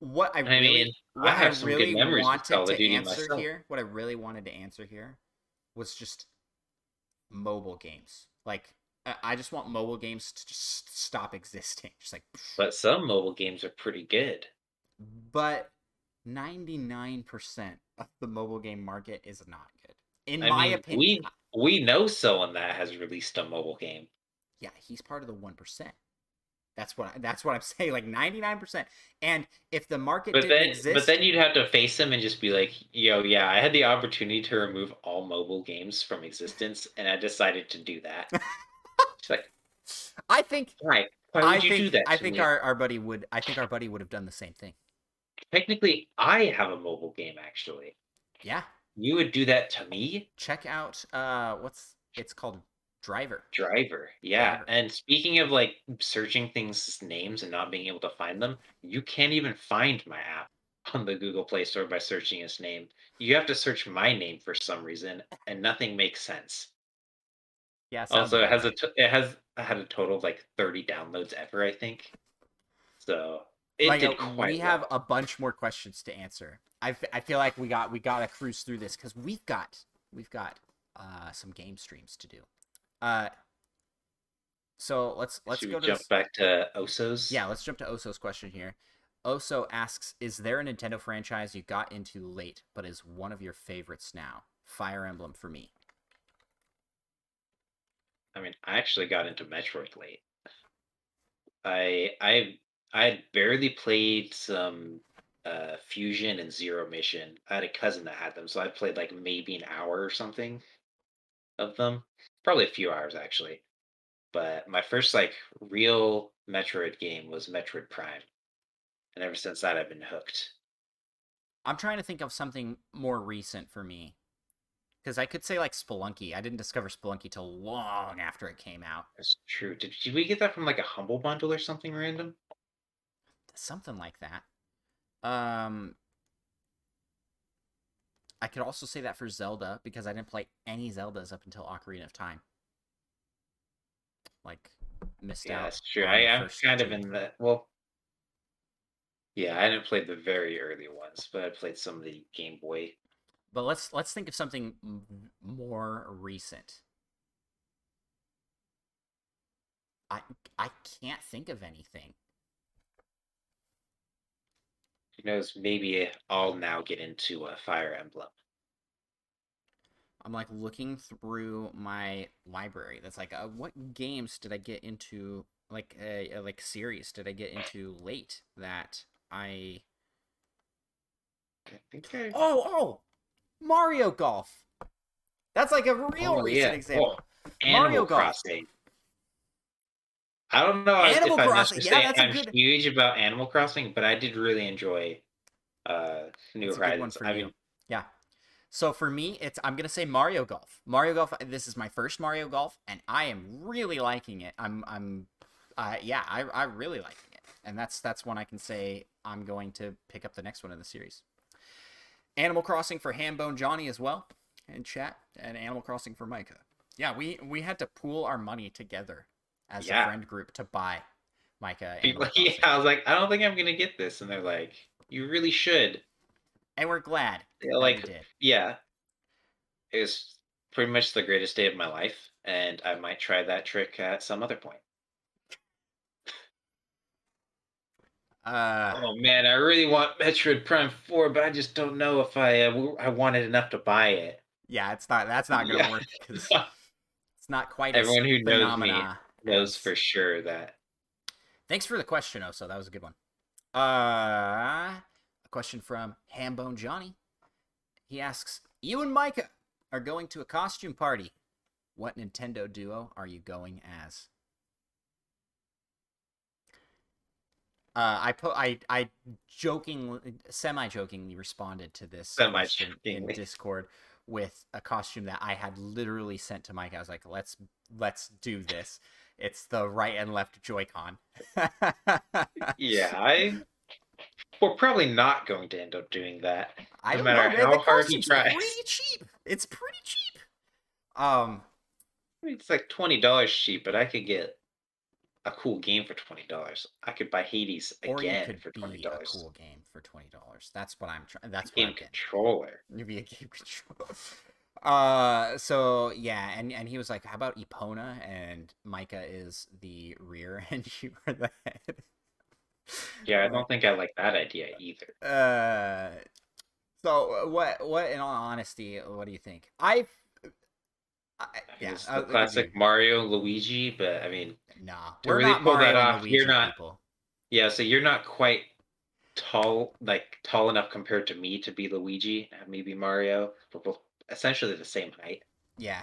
what I, I really mean, what I, have I really wanted to answer myself. here, what I really wanted to answer here was just mobile games. Like I just want mobile games to just stop existing. Just like But some mobile games are pretty good. But 99% of the mobile game market is not good. In I my mean, opinion. We know someone that has released a mobile game. Yeah, he's part of the one percent. That's what I, that's what I'm saying. Like ninety nine percent. And if the market but didn't then, exist, but then you'd have to face him and just be like, "Yo, yeah, I had the opportunity to remove all mobile games from existence, and I decided to do that." like, I think. Right. Why would I you think, do that? I think me? our, our buddy would. I think our buddy would have done the same thing. Technically, I have a mobile game actually. Yeah, you would do that to me? Check out uh what's it's called Driver. Driver. Yeah. Driver. And speaking of like searching things names and not being able to find them, you can't even find my app on the Google Play Store by searching its name. You have to search my name for some reason and nothing makes sense. Yeah. Also, it has a t- it has had a total of like 30 downloads ever, I think. So it quite we well. have a bunch more questions to answer. I, I feel like we got we got to cruise through this because we've got we've got uh, some game streams to do. Uh, so let's let's Should go to jump this... back to Oso's. Yeah, let's jump to Oso's question here. Oso asks, "Is there a Nintendo franchise you got into late, but is one of your favorites now? Fire Emblem for me." I mean, I actually got into Metroid late. I I I had barely played some uh, Fusion and Zero Mission. I had a cousin that had them, so I played like maybe an hour or something of them. Probably a few hours actually. But my first like real Metroid game was Metroid Prime. And ever since that I've been hooked. I'm trying to think of something more recent for me. Because I could say like Spelunky. I didn't discover Spelunky till long after it came out. That's true. Did, did we get that from like a humble bundle or something random? Something like that. Um, I could also say that for Zelda because I didn't play any Zeldas up until Ocarina of Time. Like, missed Yeah, out. that's true. I, am kind of in the well. Yeah, I didn't play the very early ones, but I played some of the Game Boy. But let's let's think of something m- more recent. I I can't think of anything. Who knows? Maybe I'll now get into a Fire Emblem. I'm like looking through my library. That's like, uh, what games did I get into? Like, uh, like series did I get into late that I? I think I. Oh, oh, Mario Golf. That's like a real Oh, recent yeah. example. Animal Mario Golf. Crossing. I don't know if Animal I must Crossing, say yeah, that's I'm good- huge about Animal Crossing, but I did really enjoy uh New That's a good one Horizons. I mean, Yeah. So for me, it's I'm gonna say Mario Golf. Mario Golf. This is my first Mario Golf, and I am really liking it. I'm I'm, uh, yeah, I I really liking it, and that's that's one I can say I'm going to pick up the next one in the series. Animal Crossing for Hambone Johnny as well and chat, and Animal Crossing for Micah. Yeah, we we had to pool our money together as Yeah. a friend group to buy Micah. people, yeah, I was like, I don't think I'm gonna get this, and they're like, you really should. and we're glad Yeah, that like, yeah, it was pretty much the greatest day of my life, and I might try that trick at some other point. Uh, Oh man, I really want Metroid Prime Four, but I just don't know if I uh, I wanted enough to buy it. yeah, it's not. That's not gonna Yeah. work because It's not quite Everyone as who knows me Knows for sure that Thanks for the question, Oso. That was a good one. Uh, a question from Hambone Johnny. He asks, "You and Micah are going to a costume party. What Nintendo duo are you going as?" Uh, I put I I jokingly, semi jokingly responded to this question in. Discord with a costume that I had literally sent to Mike. I was like, "Let's let's do this." It's the right and left Joy-Con. yeah, I we're probably not going to end up doing that. I No matter know, how hard he tries. pretty cheap. It's pretty cheap. Um, I mean, it's like twenty dollars cheap, but I could get a cool game for twenty dollars. I could buy Hades again could for twenty a dollars. cool game for twenty dollars. That's what I'm trying. That's what Game I'm controller. You'd be a game control. Uh, so yeah, and and he was like, "How about Epona?" And Micah is the rear, and you are the head. Yeah, I don't think I like that idea either. Uh, so what? What? In all honesty, what do you think? I, I yeah, It's the classic. Mario, Luigi, but I mean, Nah, to we're really not pull Mario and off, you're not- people. yeah. So you're not quite tall, like tall enough compared to me to be Luigi, maybe Mario. We're both essentially the same height. Yeah.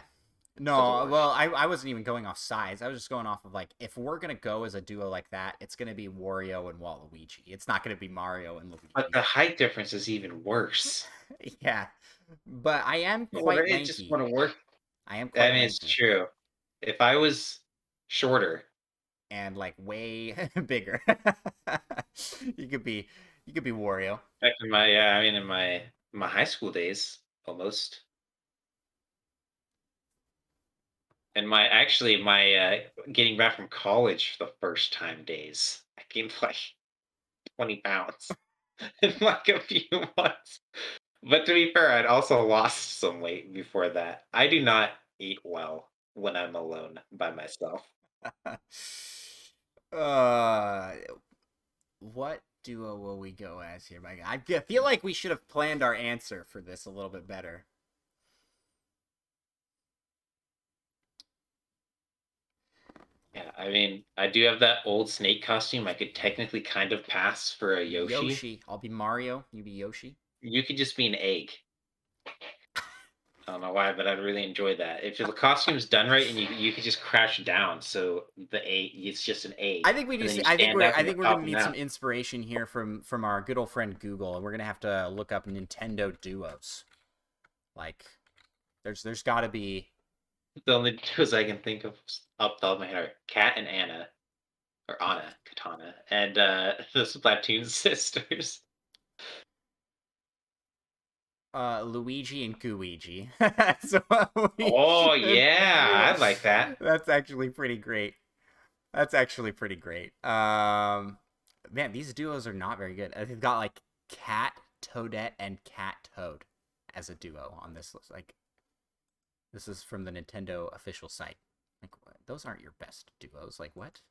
No, well, I, I wasn't even going off size. I was just going off of like if we're gonna go as a duo like that, it's gonna be Wario and Waluigi. It's not gonna be Mario and Luigi. But the height difference is even worse. yeah, but I am quite it lanky. just want to work. I am quite I mean, it's true. If I was shorter, and like way bigger. you could be you could be Wario. back in my yeah, I mean, in my my high school days, almost. And my actually my uh, getting back from college for the first time days, I gained like twenty pounds in like a few months. But to be fair, I'd also lost some weight before that. I do not eat well when I'm alone by myself. uh, what duo will we go as here, Mike? I feel like we should have planned our answer for this a little bit better. Yeah, I mean, I do have that old snake costume. I could technically kind of pass for a Yoshi. Yoshi. I'll be Mario. You be Yoshi. You could just be an egg. I don't know why, but I'd really enjoy that. If the costume's done right and you you could just crash down, so the A it's just an A. I think we then you I think we're. I think we're gonna need some inspiration here from from our good old friend Google, and we're gonna have to look up Nintendo duos. Like, there's there's got to be. The only duos I can think of up the top of my head are Kat and Ana, or Ana, Katana, and uh, the Splatoon sisters. Uh, Luigi and Gooigi. so, Oh yeah, I like that. That's actually pretty great. That's actually pretty great. Um, man, these duos are not very good. They've got like Cat Toadette and Cat Toad as a duo on this list. Like, this is from the Nintendo official site. Like, what? those aren't your best duos. Like, what?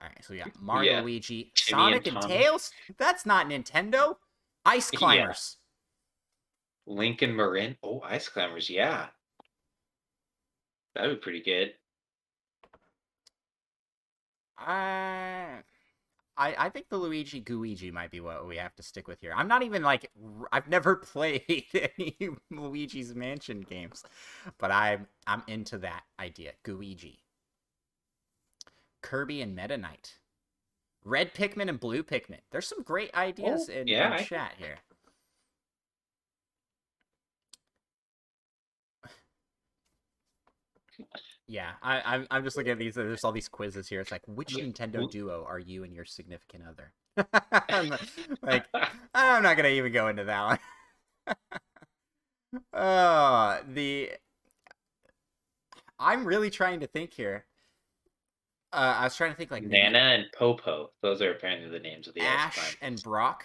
All right, so yeah, Mario, Yeah. Luigi, Timmy and Sonic, and, Tom. Tails. That's not Nintendo. Ice Yeah. climbers. Link and Marin. Oh, Ice Climbers, yeah. That'd be pretty good. I, I I think the Luigi Gooigi might be what we have to stick with here. I'm not even like I've never played any Luigi's Mansion games, but I'm I'm into that idea. Gooigi, Kirby and Meta Knight, Red Pikmin and Blue Pikmin. There's some great ideas Oh, in, yeah, I- chat here. Yeah, I, I'm I'm just looking at these. There's all these quizzes here. It's like, which Nintendo duo are you and your significant other? Like, I'm not gonna even go into that one. uh, the I'm really trying to think here. Uh, I was trying to think like Nana and Popo. Those are apparently the names of the Ash and Brock.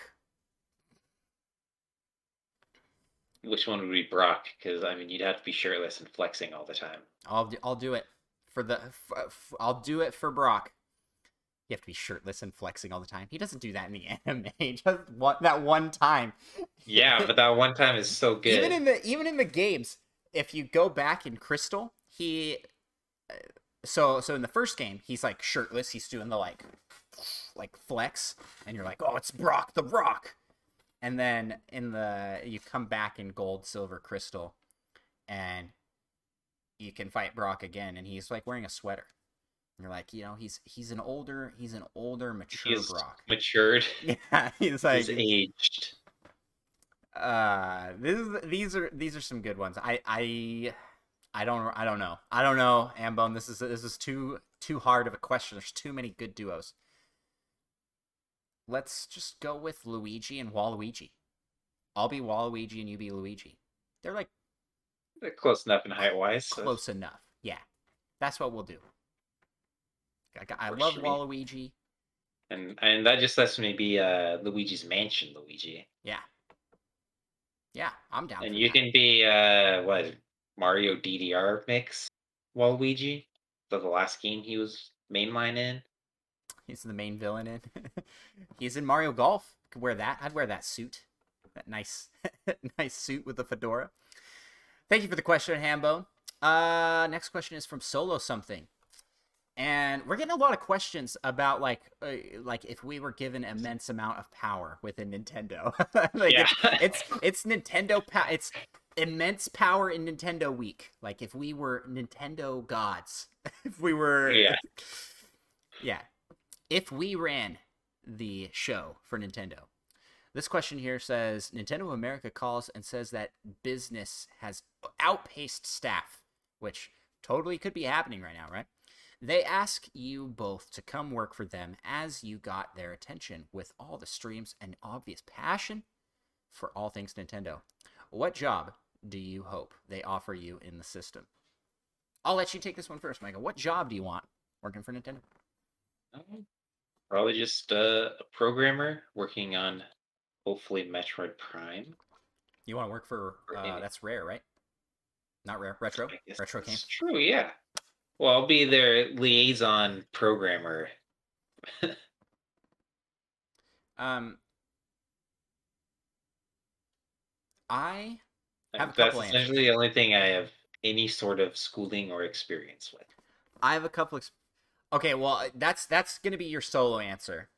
Which one would be Brock? Because I mean, you'd have to be shirtless and flexing all the time. I'll do, I'll do it for the f- I'll do it for Brock. You have to be shirtless and flexing all the time. He doesn't do that in the anime. Just one, that one time. Yeah, but that one time is so good. Even in the even in the games, if you go back in Crystal, he uh, so so in the first game, he's like shirtless. He's doing the like like flex, and you're like, oh, it's Brock the Rock. And then in the you come back in Gold, Silver, Crystal, and you can fight Brock again, and he's like wearing a sweater. And you're like, you know, he's he's an older he's an older mature He's Brock. matured. Yeah, he's like He's aged. uh this is, these are these are some good ones i i i don't i don't know i don't know Hambone this is this is too too hard of a question there's too many good duos let's just go with luigi and waluigi i'll be waluigi and you be luigi they're like They're close enough in height wise. So close enough yeah that's what we'll do i, I love waluigi and and that just lets me be uh Luigi's Mansion Luigi. yeah yeah i'm down And you that. can be uh what Mario DDR mix Waluigi. The last game he was mainline in. He's the main villain in. He's in Mario Golf. Could wear that. I'd wear that suit. That nice, nice suit with the fedora. Thank you for the question, Hambone. Uh, next question is from Solo Something, and we're getting a lot of questions about like, uh, like if we were given immense amount of power within Nintendo. like yeah. it's, it's it's Nintendo. Pa- it's immense power in Nintendo Week. Like if we were Nintendo gods. if we were. Yeah. Yeah. If we ran the show for Nintendo, this question here says Nintendo of America calls and says that business has outpaced staff, which totally could be happening right now, right? They ask you both to come work for them as you got their attention with all the streams and obvious passion for all things Nintendo. What job do you hope they offer you in the system? I'll let you take this one first, Michael. What job do you want working for Nintendo? Um, Probably just uh, a programmer working on hopefully Metroid Prime. You want to work for uh, that's rare, right? Not rare, retro, retro game. True, yeah. Well, I'll be their liaison programmer. Um, I Have a That's couple answers. essentially the only thing I have any sort of schooling or experience with. I have a couple. Ex- okay, well that's that's gonna be your solo answer,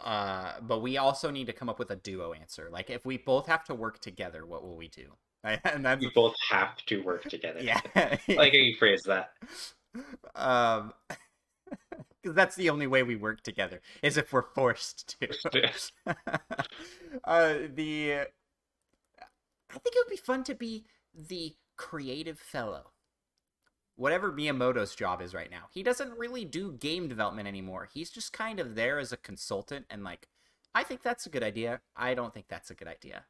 uh, but we also need to come up with a duo answer. Like if we both have to work together, what will we do? and that's We both have to work together. yeah. Like how you phrase that. um, because that's the only way we work together is if we're forced to. uh, the I think it would be fun to be the creative fellow. Whatever Miyamoto's job is right now, he doesn't really do game development anymore. He's just kind of there as a consultant and like, I think that's a good idea. I don't think that's a good idea.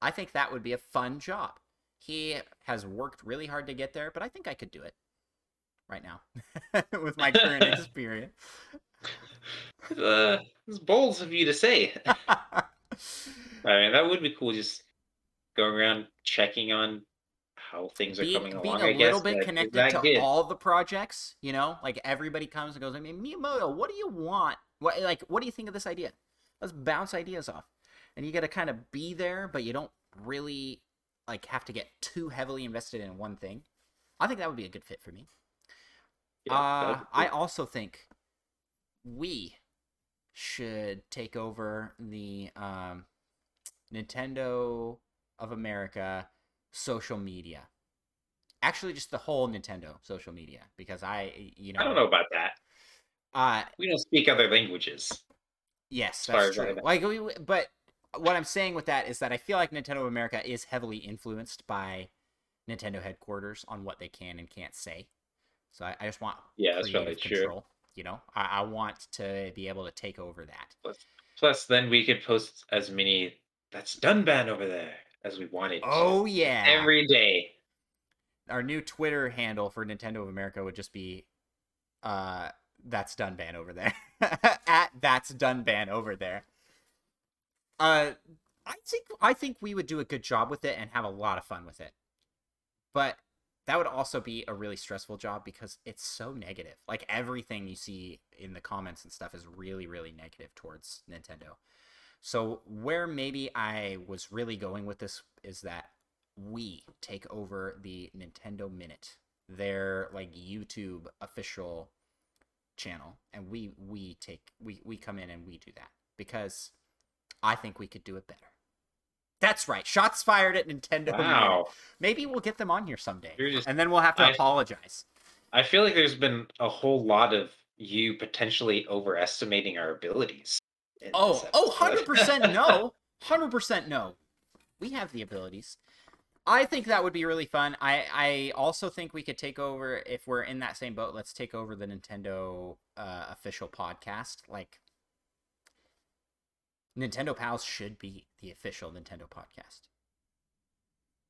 I think that would be a fun job. He has worked really hard to get there, but I think I could do it right now with my current experience. Uh, it's bold of you to say. I mean, that would be cool. Just going around checking on how things are being, coming being along. a I guess little bit that- connected that to good? all the projects, you know, like everybody comes and goes, I mean, Miyamoto, what do you want? What like what do you think of this idea? Let's bounce ideas off. And you gotta kind of be there, but you don't really like have to get too heavily invested in one thing. I think that would be a good fit for me. Yeah, uh, I also think we should take over the um, Nintendo of America social media. Actually, just the whole Nintendo social media, because I, you know, I don't know about that. Uh, We don't speak other languages. yes, that's true. Like, we, but what I'm saying with that is that I feel like Nintendo of America is heavily influenced by Nintendo headquarters on what they can and can't say. So I, I just want Yeah, that's probably creative true. You know, I, I want to be able to take over that. Plus, then we could post as many "That's done ban" over there as we wanted. Oh yeah, every day. our new Twitter handle for Nintendo of America would just be, uh, "That's done ban over there." At that's done ban over there. Uh, I think I think we would do a good job with it and have a lot of fun with it, but that would also be a really stressful job because it's so negative. Like everything you see in the comments and stuff is really really negative towards Nintendo. So where maybe I was really going with this is that we take over the Nintendo Minute, their like YouTube official channel, and we we take we we come in and we do that because I think we could do it better. That's right. Shots fired at Nintendo. Minute. Wow. Maybe we'll get them on here someday, just- and then we'll have to I- apologize. I feel like there's been a whole lot of you potentially overestimating our abilities. Oh, oh, 100% no. 100% no. We have the abilities. I think that would be really fun. I, I also think we could take over, if we're in that same boat, let's take over the Nintendo uh, official podcast. Like, Nintendo Pals should be the official Nintendo podcast.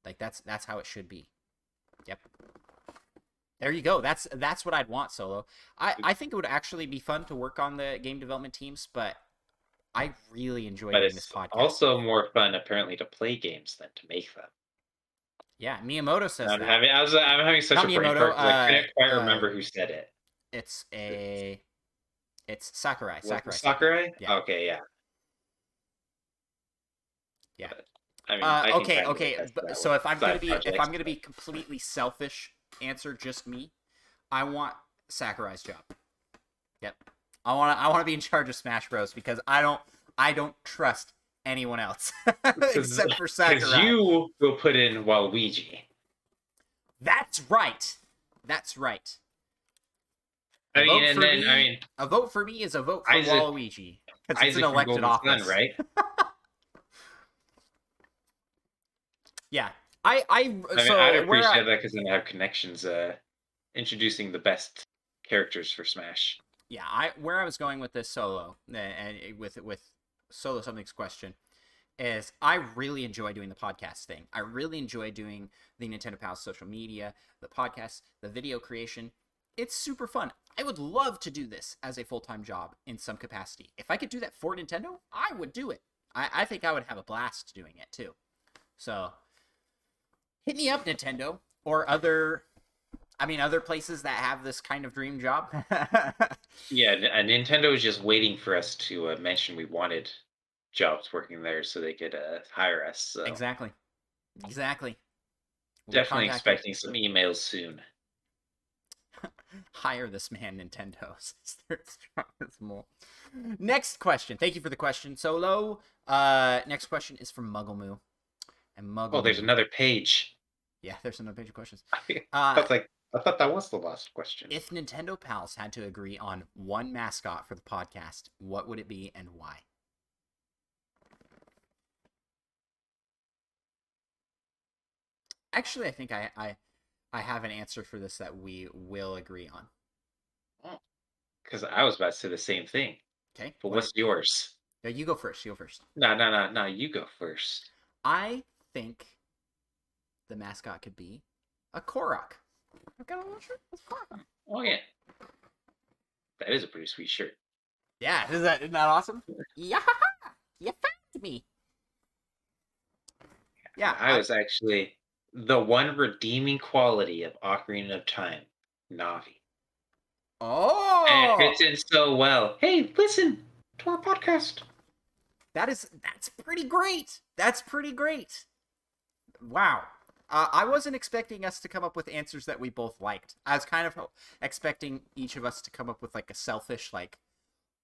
Like, that's that's how it should be. Yep. There you go. That's that's what I'd want, Solo. I, I think it would actually be fun to work on the game development teams, but I really enjoy doing this podcast. also more fun apparently to play games than to make them. yeah, Miyamoto says I'm that. having, I was, I'm having such Not a brain Miyamoto, fart 'cause I uh, couldn't quite uh, remember who said it. It's a, it's Sakurai. Sakurai. Sakurai? Yeah. Okay, yeah. Yeah. But, I mean, Uh, I okay, okay. But, so if I'm gonna be if I'm gonna be completely selfish, answer just me. I want Sakurai's job. Yep. I want to I want to be in charge of Smash Bros because I don't I don't trust anyone else except for Because Sakurai. you will put in Waluigi. That's right. That's right. I mean, and then me- I mean, A vote for me is a vote for Isaac- Waluigi because it's an elected office, Sun, right? Yeah. I I I mean, so I'd where I- appreciate that because then I have connections. Uh, introducing the best characters for Smash. Yeah i where i was going with this solo and with with solo something's question is i really enjoy doing the podcast thing. I really enjoy doing the nintendo pals social media the podcast the video creation. It's super fun. I would love to do this as a full-time job in some capacity. If i could do that for nintendo i would do it. I, I think i would have a blast doing it too. So hit me up nintendo or other i mean other places that have this kind of dream job Yeah, uh, Nintendo is just waiting for us to uh, mention we wanted jobs working there so they could uh, hire us. So Exactly. Exactly. We'll definitely expecting you. some emails soon. Hire this man, Nintendo. Next question. Thank you for the question, Solo. Uh, next question is from Mugglemoo. And Muggle. Oh, there's another page. Yeah, there's another page of questions. I Uh, was like, I thought that was the last question. if Nintendo Pals had to agree on one mascot for the podcast, what would it be and why? Actually, I think I, I I have an answer for this that we will agree on. Oh, because I was about to say the same thing. Okay. But what- what's yours? No, you go first. You go first. No, no, no, no. You go first. I think the mascot could be a Korok. I've got a little shirt. Korok. Oh yeah, that is a pretty sweet shirt. Yeah, is that isn't that awesome? Yeah, you found me. Yeah, I was actually the one redeeming quality of Ocarina of Time, Navi. Oh, And it fits in so well. Hey, listen to our podcast. that is that's pretty great. That's pretty great. Wow. Uh, I wasn't expecting us to come up with answers that we both liked. I was kind of expecting each of us to come up with like a selfish, like,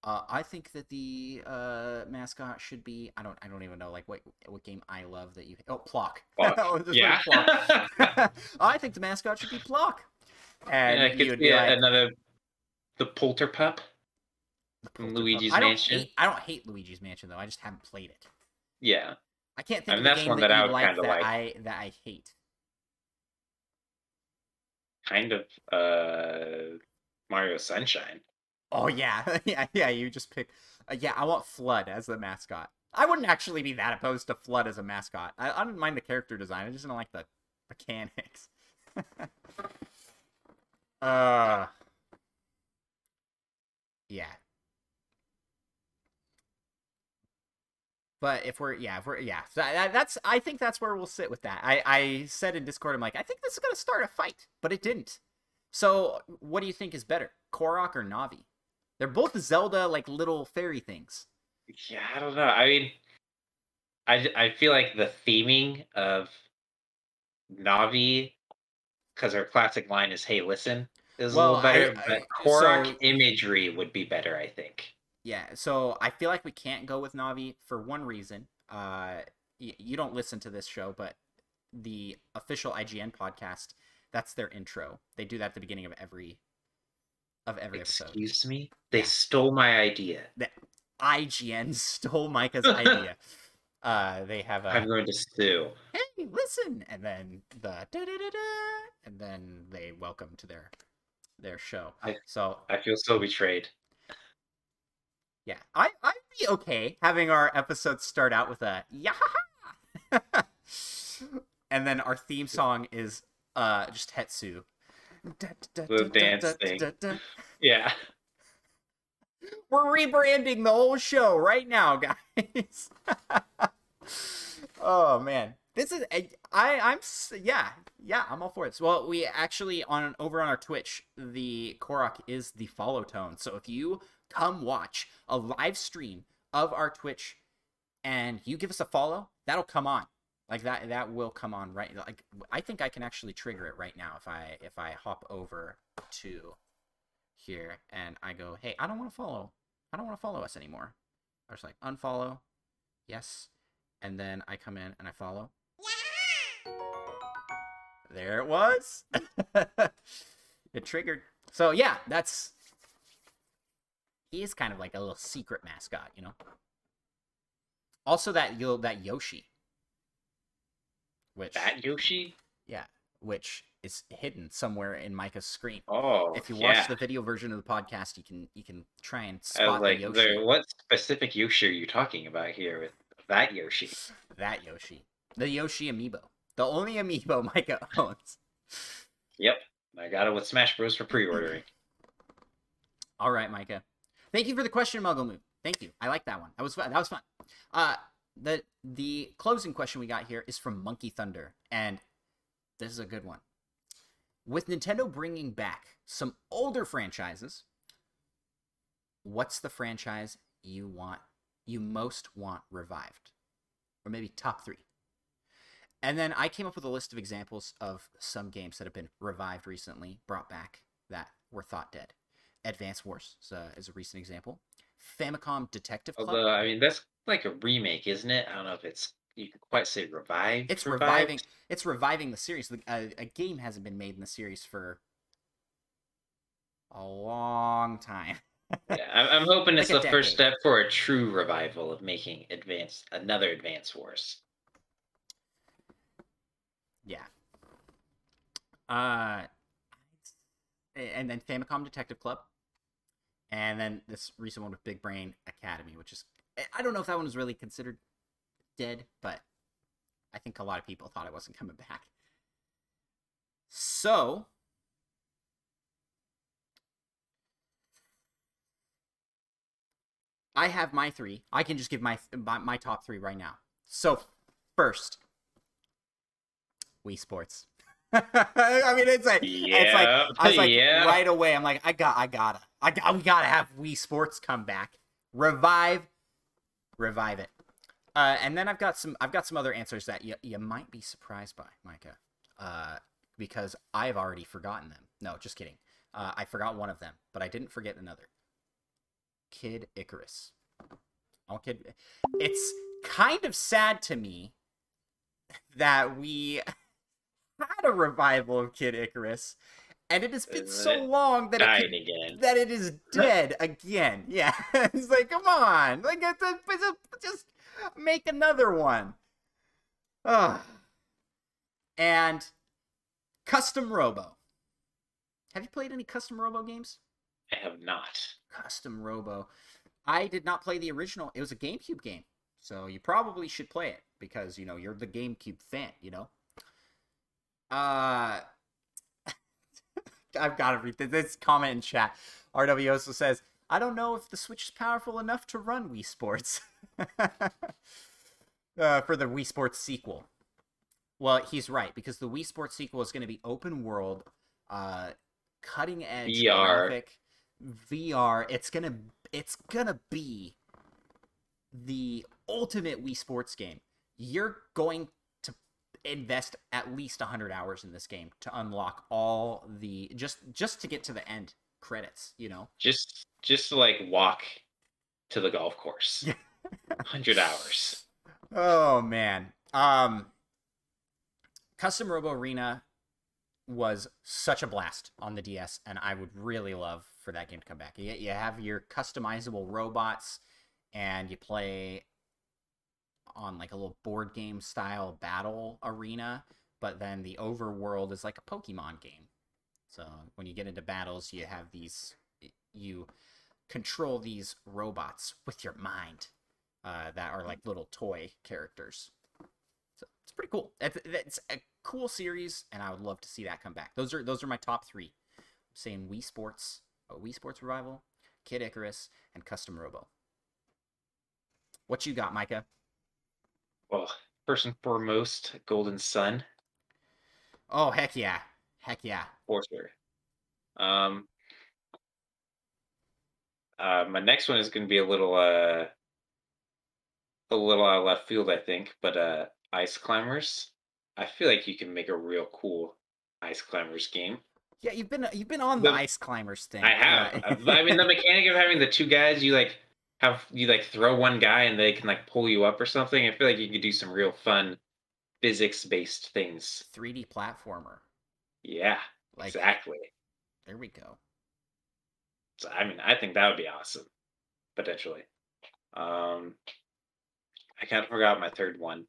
uh, I think that the uh, mascot should be. I don't. I don't even know like what what game I love that you. Oh, Plok. Plok. Oh, Yeah. Plok. I think the mascot should be Plok. And, And could would be be like, another the Polterpup. The from Polterpup. Luigi's I don't Mansion. Hate, I don't hate Luigi's Mansion though. I just haven't played it. Yeah, I can't think I mean, of a game one that, that I would like that like. I that I hate. Kind of uh Mario Sunshine. Oh yeah, yeah, yeah. You just pick. Uh, yeah, I want FLUDD as the mascot. I wouldn't actually be that opposed to FLUDD as a mascot. I, I didn't mind the character design. I just don't like the mechanics. uh. Yeah. But if we're yeah, if we're yeah, so that, that's I think that's where we'll sit with that. I I said in Discord, I'm like, I think this is gonna start a fight, but it didn't. So what do you think is better, Korok or Navi? They're both Zelda like little fairy things. Yeah, I don't know. I mean, i i feel like the theming of Navi, because her classic line is "Hey, listen," is Well, a little better. I- but Korok so- imagery would be better, I think. Yeah, so I feel like we can't go with Navi for one reason. Uh, y- you don't listen to this show, but the official IGN podcast, that's their intro. They do that at the beginning of every of every episode. Excuse me, they Yeah. stole my idea. The IGN stole Micah's idea. Uh, they have a I'm going to sue. hey, listen, and then the da da da da, and then they welcome to their their show. I- so I feel so betrayed. Yeah, I I'd be okay having our episodes start out with a yeah, and then our theme song is uh just Hestu. The dance thing. Yeah, We're rebranding the whole show right now, guys. oh man, this is I, I I'm yeah yeah I'm all for this. Well, we actually on over on our Twitch, the Korok is the follow tone. So if you come watch a live stream of our Twitch and you give us a follow, that'll come on. Like that that will come on right like I think I can actually trigger it right now if I if I hop over to here and I go, "Hey, I don't want to follow. I don't want to follow us anymore." I was like, "Unfollow." Yes. And then I come in and I follow. There it was. it triggered. So yeah, that's he is kind of like a little secret mascot, you know. Also that yo that Yoshi. Which that Yoshi. yeah, which is hidden somewhere in Micah's screen. Oh, if you yeah. watch the video version of the podcast, you can you can try and spot like, the Yoshi. what specific Yoshi are you talking about here with that Yoshi? That Yoshi, the Yoshi amiibo, the only amiibo Micah owns. Yep, I got it with Smash Bros for pre-ordering. All right, Micah. Thank you for the question, Muggle. Thank you. I like that one. That was fun. That was fun. Uh, the the closing question we got here is from Monkey Thunder, and this is a good one. With Nintendo bringing back some older franchises, what's the franchise you want you most want revived, or maybe top three? And then I came up with a list of examples of some games that have been revived recently, brought back, that were thought dead. Advance Wars is a, is a recent example. Famicom Detective Club. Although I mean that's like a remake, isn't it? I don't know if it's you could quite say revive. it's revived. reviving. It's reviving the series. A, a game hasn't been made in the series for a long time. Yeah, I'm, I'm hoping it's Like the first step for a true revival of making advance another Advance Wars. Yeah. Uh, and then Famicom Detective Club, and then this recent one with Big Brain Academy, which is I- I don't know if that one was really considered dead, but I think a lot of people thought it wasn't coming back. So. I have my three. I can just give my my, my top three right now. So first, Wii Sports. I mean, it's like it's like I was like yeah. right away. I'm like, I got, I gotta, I got, we gotta have Wii Sports come back, revive, revive it. Uh, and then I've got some, I've got some other answers that you you might be surprised by, Micah, uh, because I've already forgotten them. No, just kidding. Uh, I forgot one of them, but I didn't forget another. Kid Icarus. Oh, kid. It's kind of sad to me that we had a revival of Kid Icarus, and it has been so long that it could, that it is dead again. Yeah, it's like, come on, like it's a, it's a- just make another one. Ugh. And custom Robo. Have you played any custom Robo games? I have not. Custom Robo. I did not play the original. It was a GameCube game. So you probably should play it because, you know, you're the GameCube fan, you know? Uh I've got to read this, this comment in chat. RW also says, I don't know if the Switch is powerful enough to run Wii Sports. uh, for the Wii Sports sequel. Well, he's right because the Wii Sports sequel is going to be open world, uh, cutting edge VR. graphic, VR. It's gonna it's gonna be the ultimate Wii Sports game. You're going to invest at least 100 hours in this game to unlock all the just just to get to the end credits, you know. Just just to like walk to the golf course. Yeah. Hundred hours. Oh man. Um Custom Robo Arena was such a blast on the DS and I would really love for that game to come back. You, you have your customizable robots and you play on like a little board game style battle arena, but then the overworld is like a Pokemon game. So when you get into battles, you have these you control these robots with your mind uh, that are like little toy characters. So it's pretty cool. It's, a cool series, and I would love to see that come back. Those are those are my top three. I'm saying Wii Sports, Wii Sports Revival, Kid Icarus, and Custom Robo. What you got, Micah? Well, first and foremost, Golden Sun, Oh heck yeah, heck yeah. for sure. Um, uh, my next one is going to be a little, uh, a little out of left field, I think, but uh, Ice Climbers. I feel like you can make a real cool Ice Climbers game. Yeah, you've been you've been on the, The- ice climbers thing. I have. I mean, the mechanic of having the two guys, you like have you like throw one guy and they can like pull you up or something. I feel like you could do some real fun physics based things. 3D platformer. Yeah, Like exactly. there we go. So I mean, I think that would be awesome, potentially. Um, I kind of forgot my third one,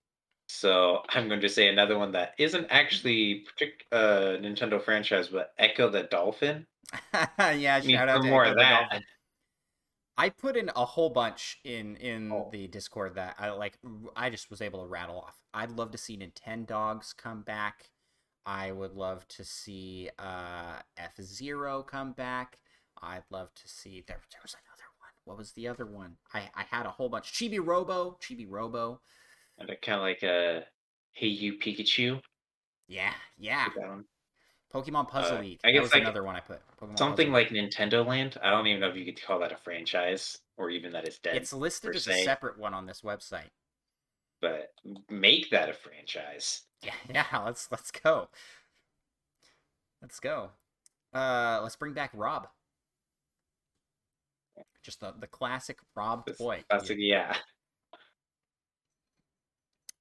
so I'm going to say another one that isn't actually partic- uh Nintendo franchise, but Ecco the Dolphin. yeah, I mean, shout out for to more Ecco of the that. I put in a whole bunch in in Oh. the Discord that I like. I just was able to rattle off. I'd love to see Nintendogs come back. I would love to see uh, F Zero come back. I'd love to see there. There was another one. What was the other one? I I had a whole bunch. Chibi Robo. Chibi Robo. And kind of like a Hey You Pikachu. Yeah, yeah. That. Pokemon Puzzle Uh, League. I that guess, was like, another one I put. Pokemon Something like Nintendo Land. I don't even know if you could call that a franchise or even that it's dead. It's listed as a separate one on this website. but make that a franchise. Yeah, yeah. Let's let's go. Let's go. Uh, let's bring back Rob. Just the the classic Rob This toy. classic, yeah.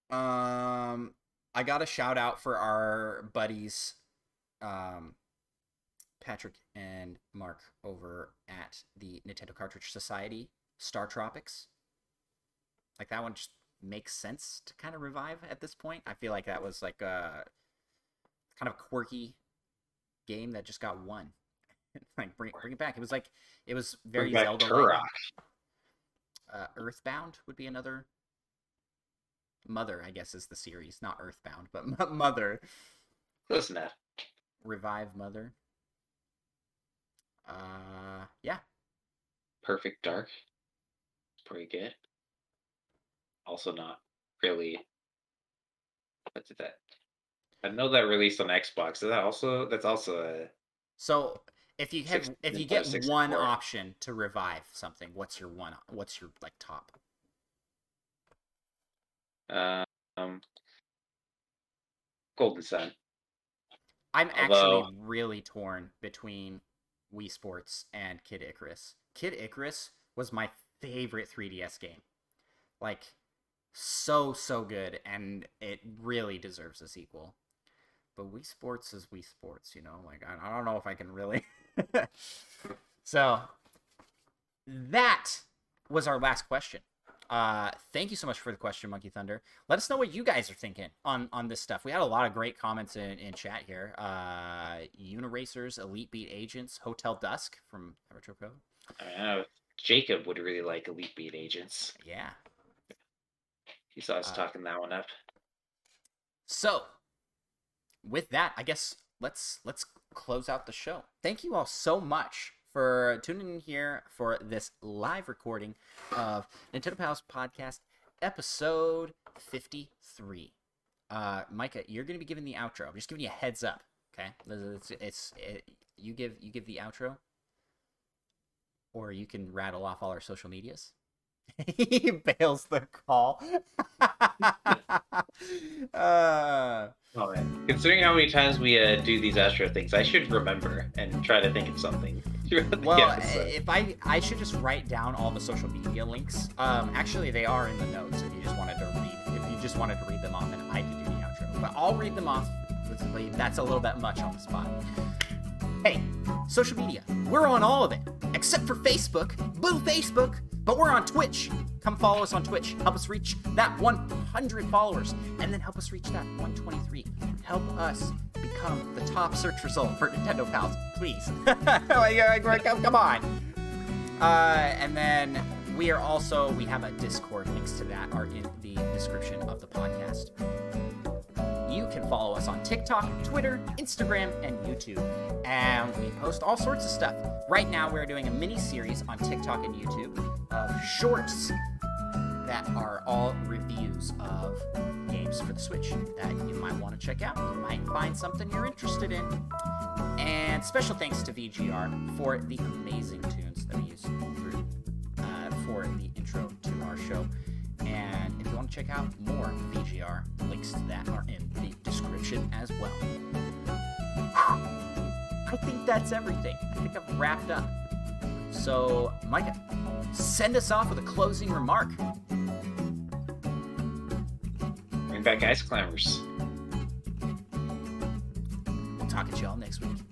Um, I got a shout out for our buddies, um, Patrick and Mark over at the Nintendo Cartridge Society, Star Tropics. Like that one just makes sense to kind of revive at this point. I feel like that was like a kind of quirky game that just got one. like bring bring it back. It was like it was very Zelda. Uh, Earthbound would be another. Mother, I guess, is the series, not Earthbound, but M- Mother. Close enough. Revive Mother. Uh, yeah. Perfect Dark. Pretty good. Also not really. What did that? I know that released on Xbox. Is that also that's also a So if you have, Six- if you get one 64. option to revive something, what's your one? What's your like top? um Golden Sun. I'm actually really torn between Wii Sports and Kid Icarus. Kid Icarus was my favorite 3DS game. Like, so, so good, and it really deserves a sequel. But Wii Sports is Wii Sports, you know? Like, I, I don't know if I can really. so, that was our last question. Uh, thank you so much for the question, Monkey Thunder. Let us know what you guys are thinking on on this stuff. We had a lot of great comments in, in chat here. Uh, Uniracers, Elite Beat Agents, Hotel Dusk from Retro Code. I know. Jacob would really like Elite Beat Agents. Yeah. He saw us Uh, talking that one up. So, with that, I guess let's let's close out the show. Thank you all so much for tuning in here for this live recording of Nintendo Pals podcast episode 53. Uh Micah, you're going to be giving the outro. I'm just giving you a heads up, okay? It's, it's it, you give you give the outro or you can rattle off all our social medias. he bails the call. uh. Considering how many times we uh, do these Astro things, I should remember and try to think of something. well, if I I should just write down all the social media links. Um, actually, they are in the notes. If you just wanted to read, if you just wanted to read them off, and I could do the outro, but I'll read them off. That's a little bit much on the spot. Hey, social media. We're on all of it, except for Facebook. Boo, Facebook. But we're on Twitch. Come follow us on Twitch. Help us reach that 100 followers, and then help us reach that 123. Help us become the top search result for Nintendo Pals, please. come on. Uh, and then we are also we have a Discord. Links to that are in the description of the podcast. You can follow us on TikTok, Twitter, Instagram, and YouTube. And we post all sorts of stuff. Right now, we're doing a mini series on TikTok and YouTube of shorts that are all reviews of games for the Switch that you might want to check out. You might find something you're interested in. And special thanks to VGR for the amazing tunes that we use through uh, for the intro to our show. And if you want to check out more VGR, links to that are in the description as well. I think that's everything. I think I've wrapped up. So, Micah, send us off with a closing remark. Bring back Ice Climbers. We'll talk at y'all next week.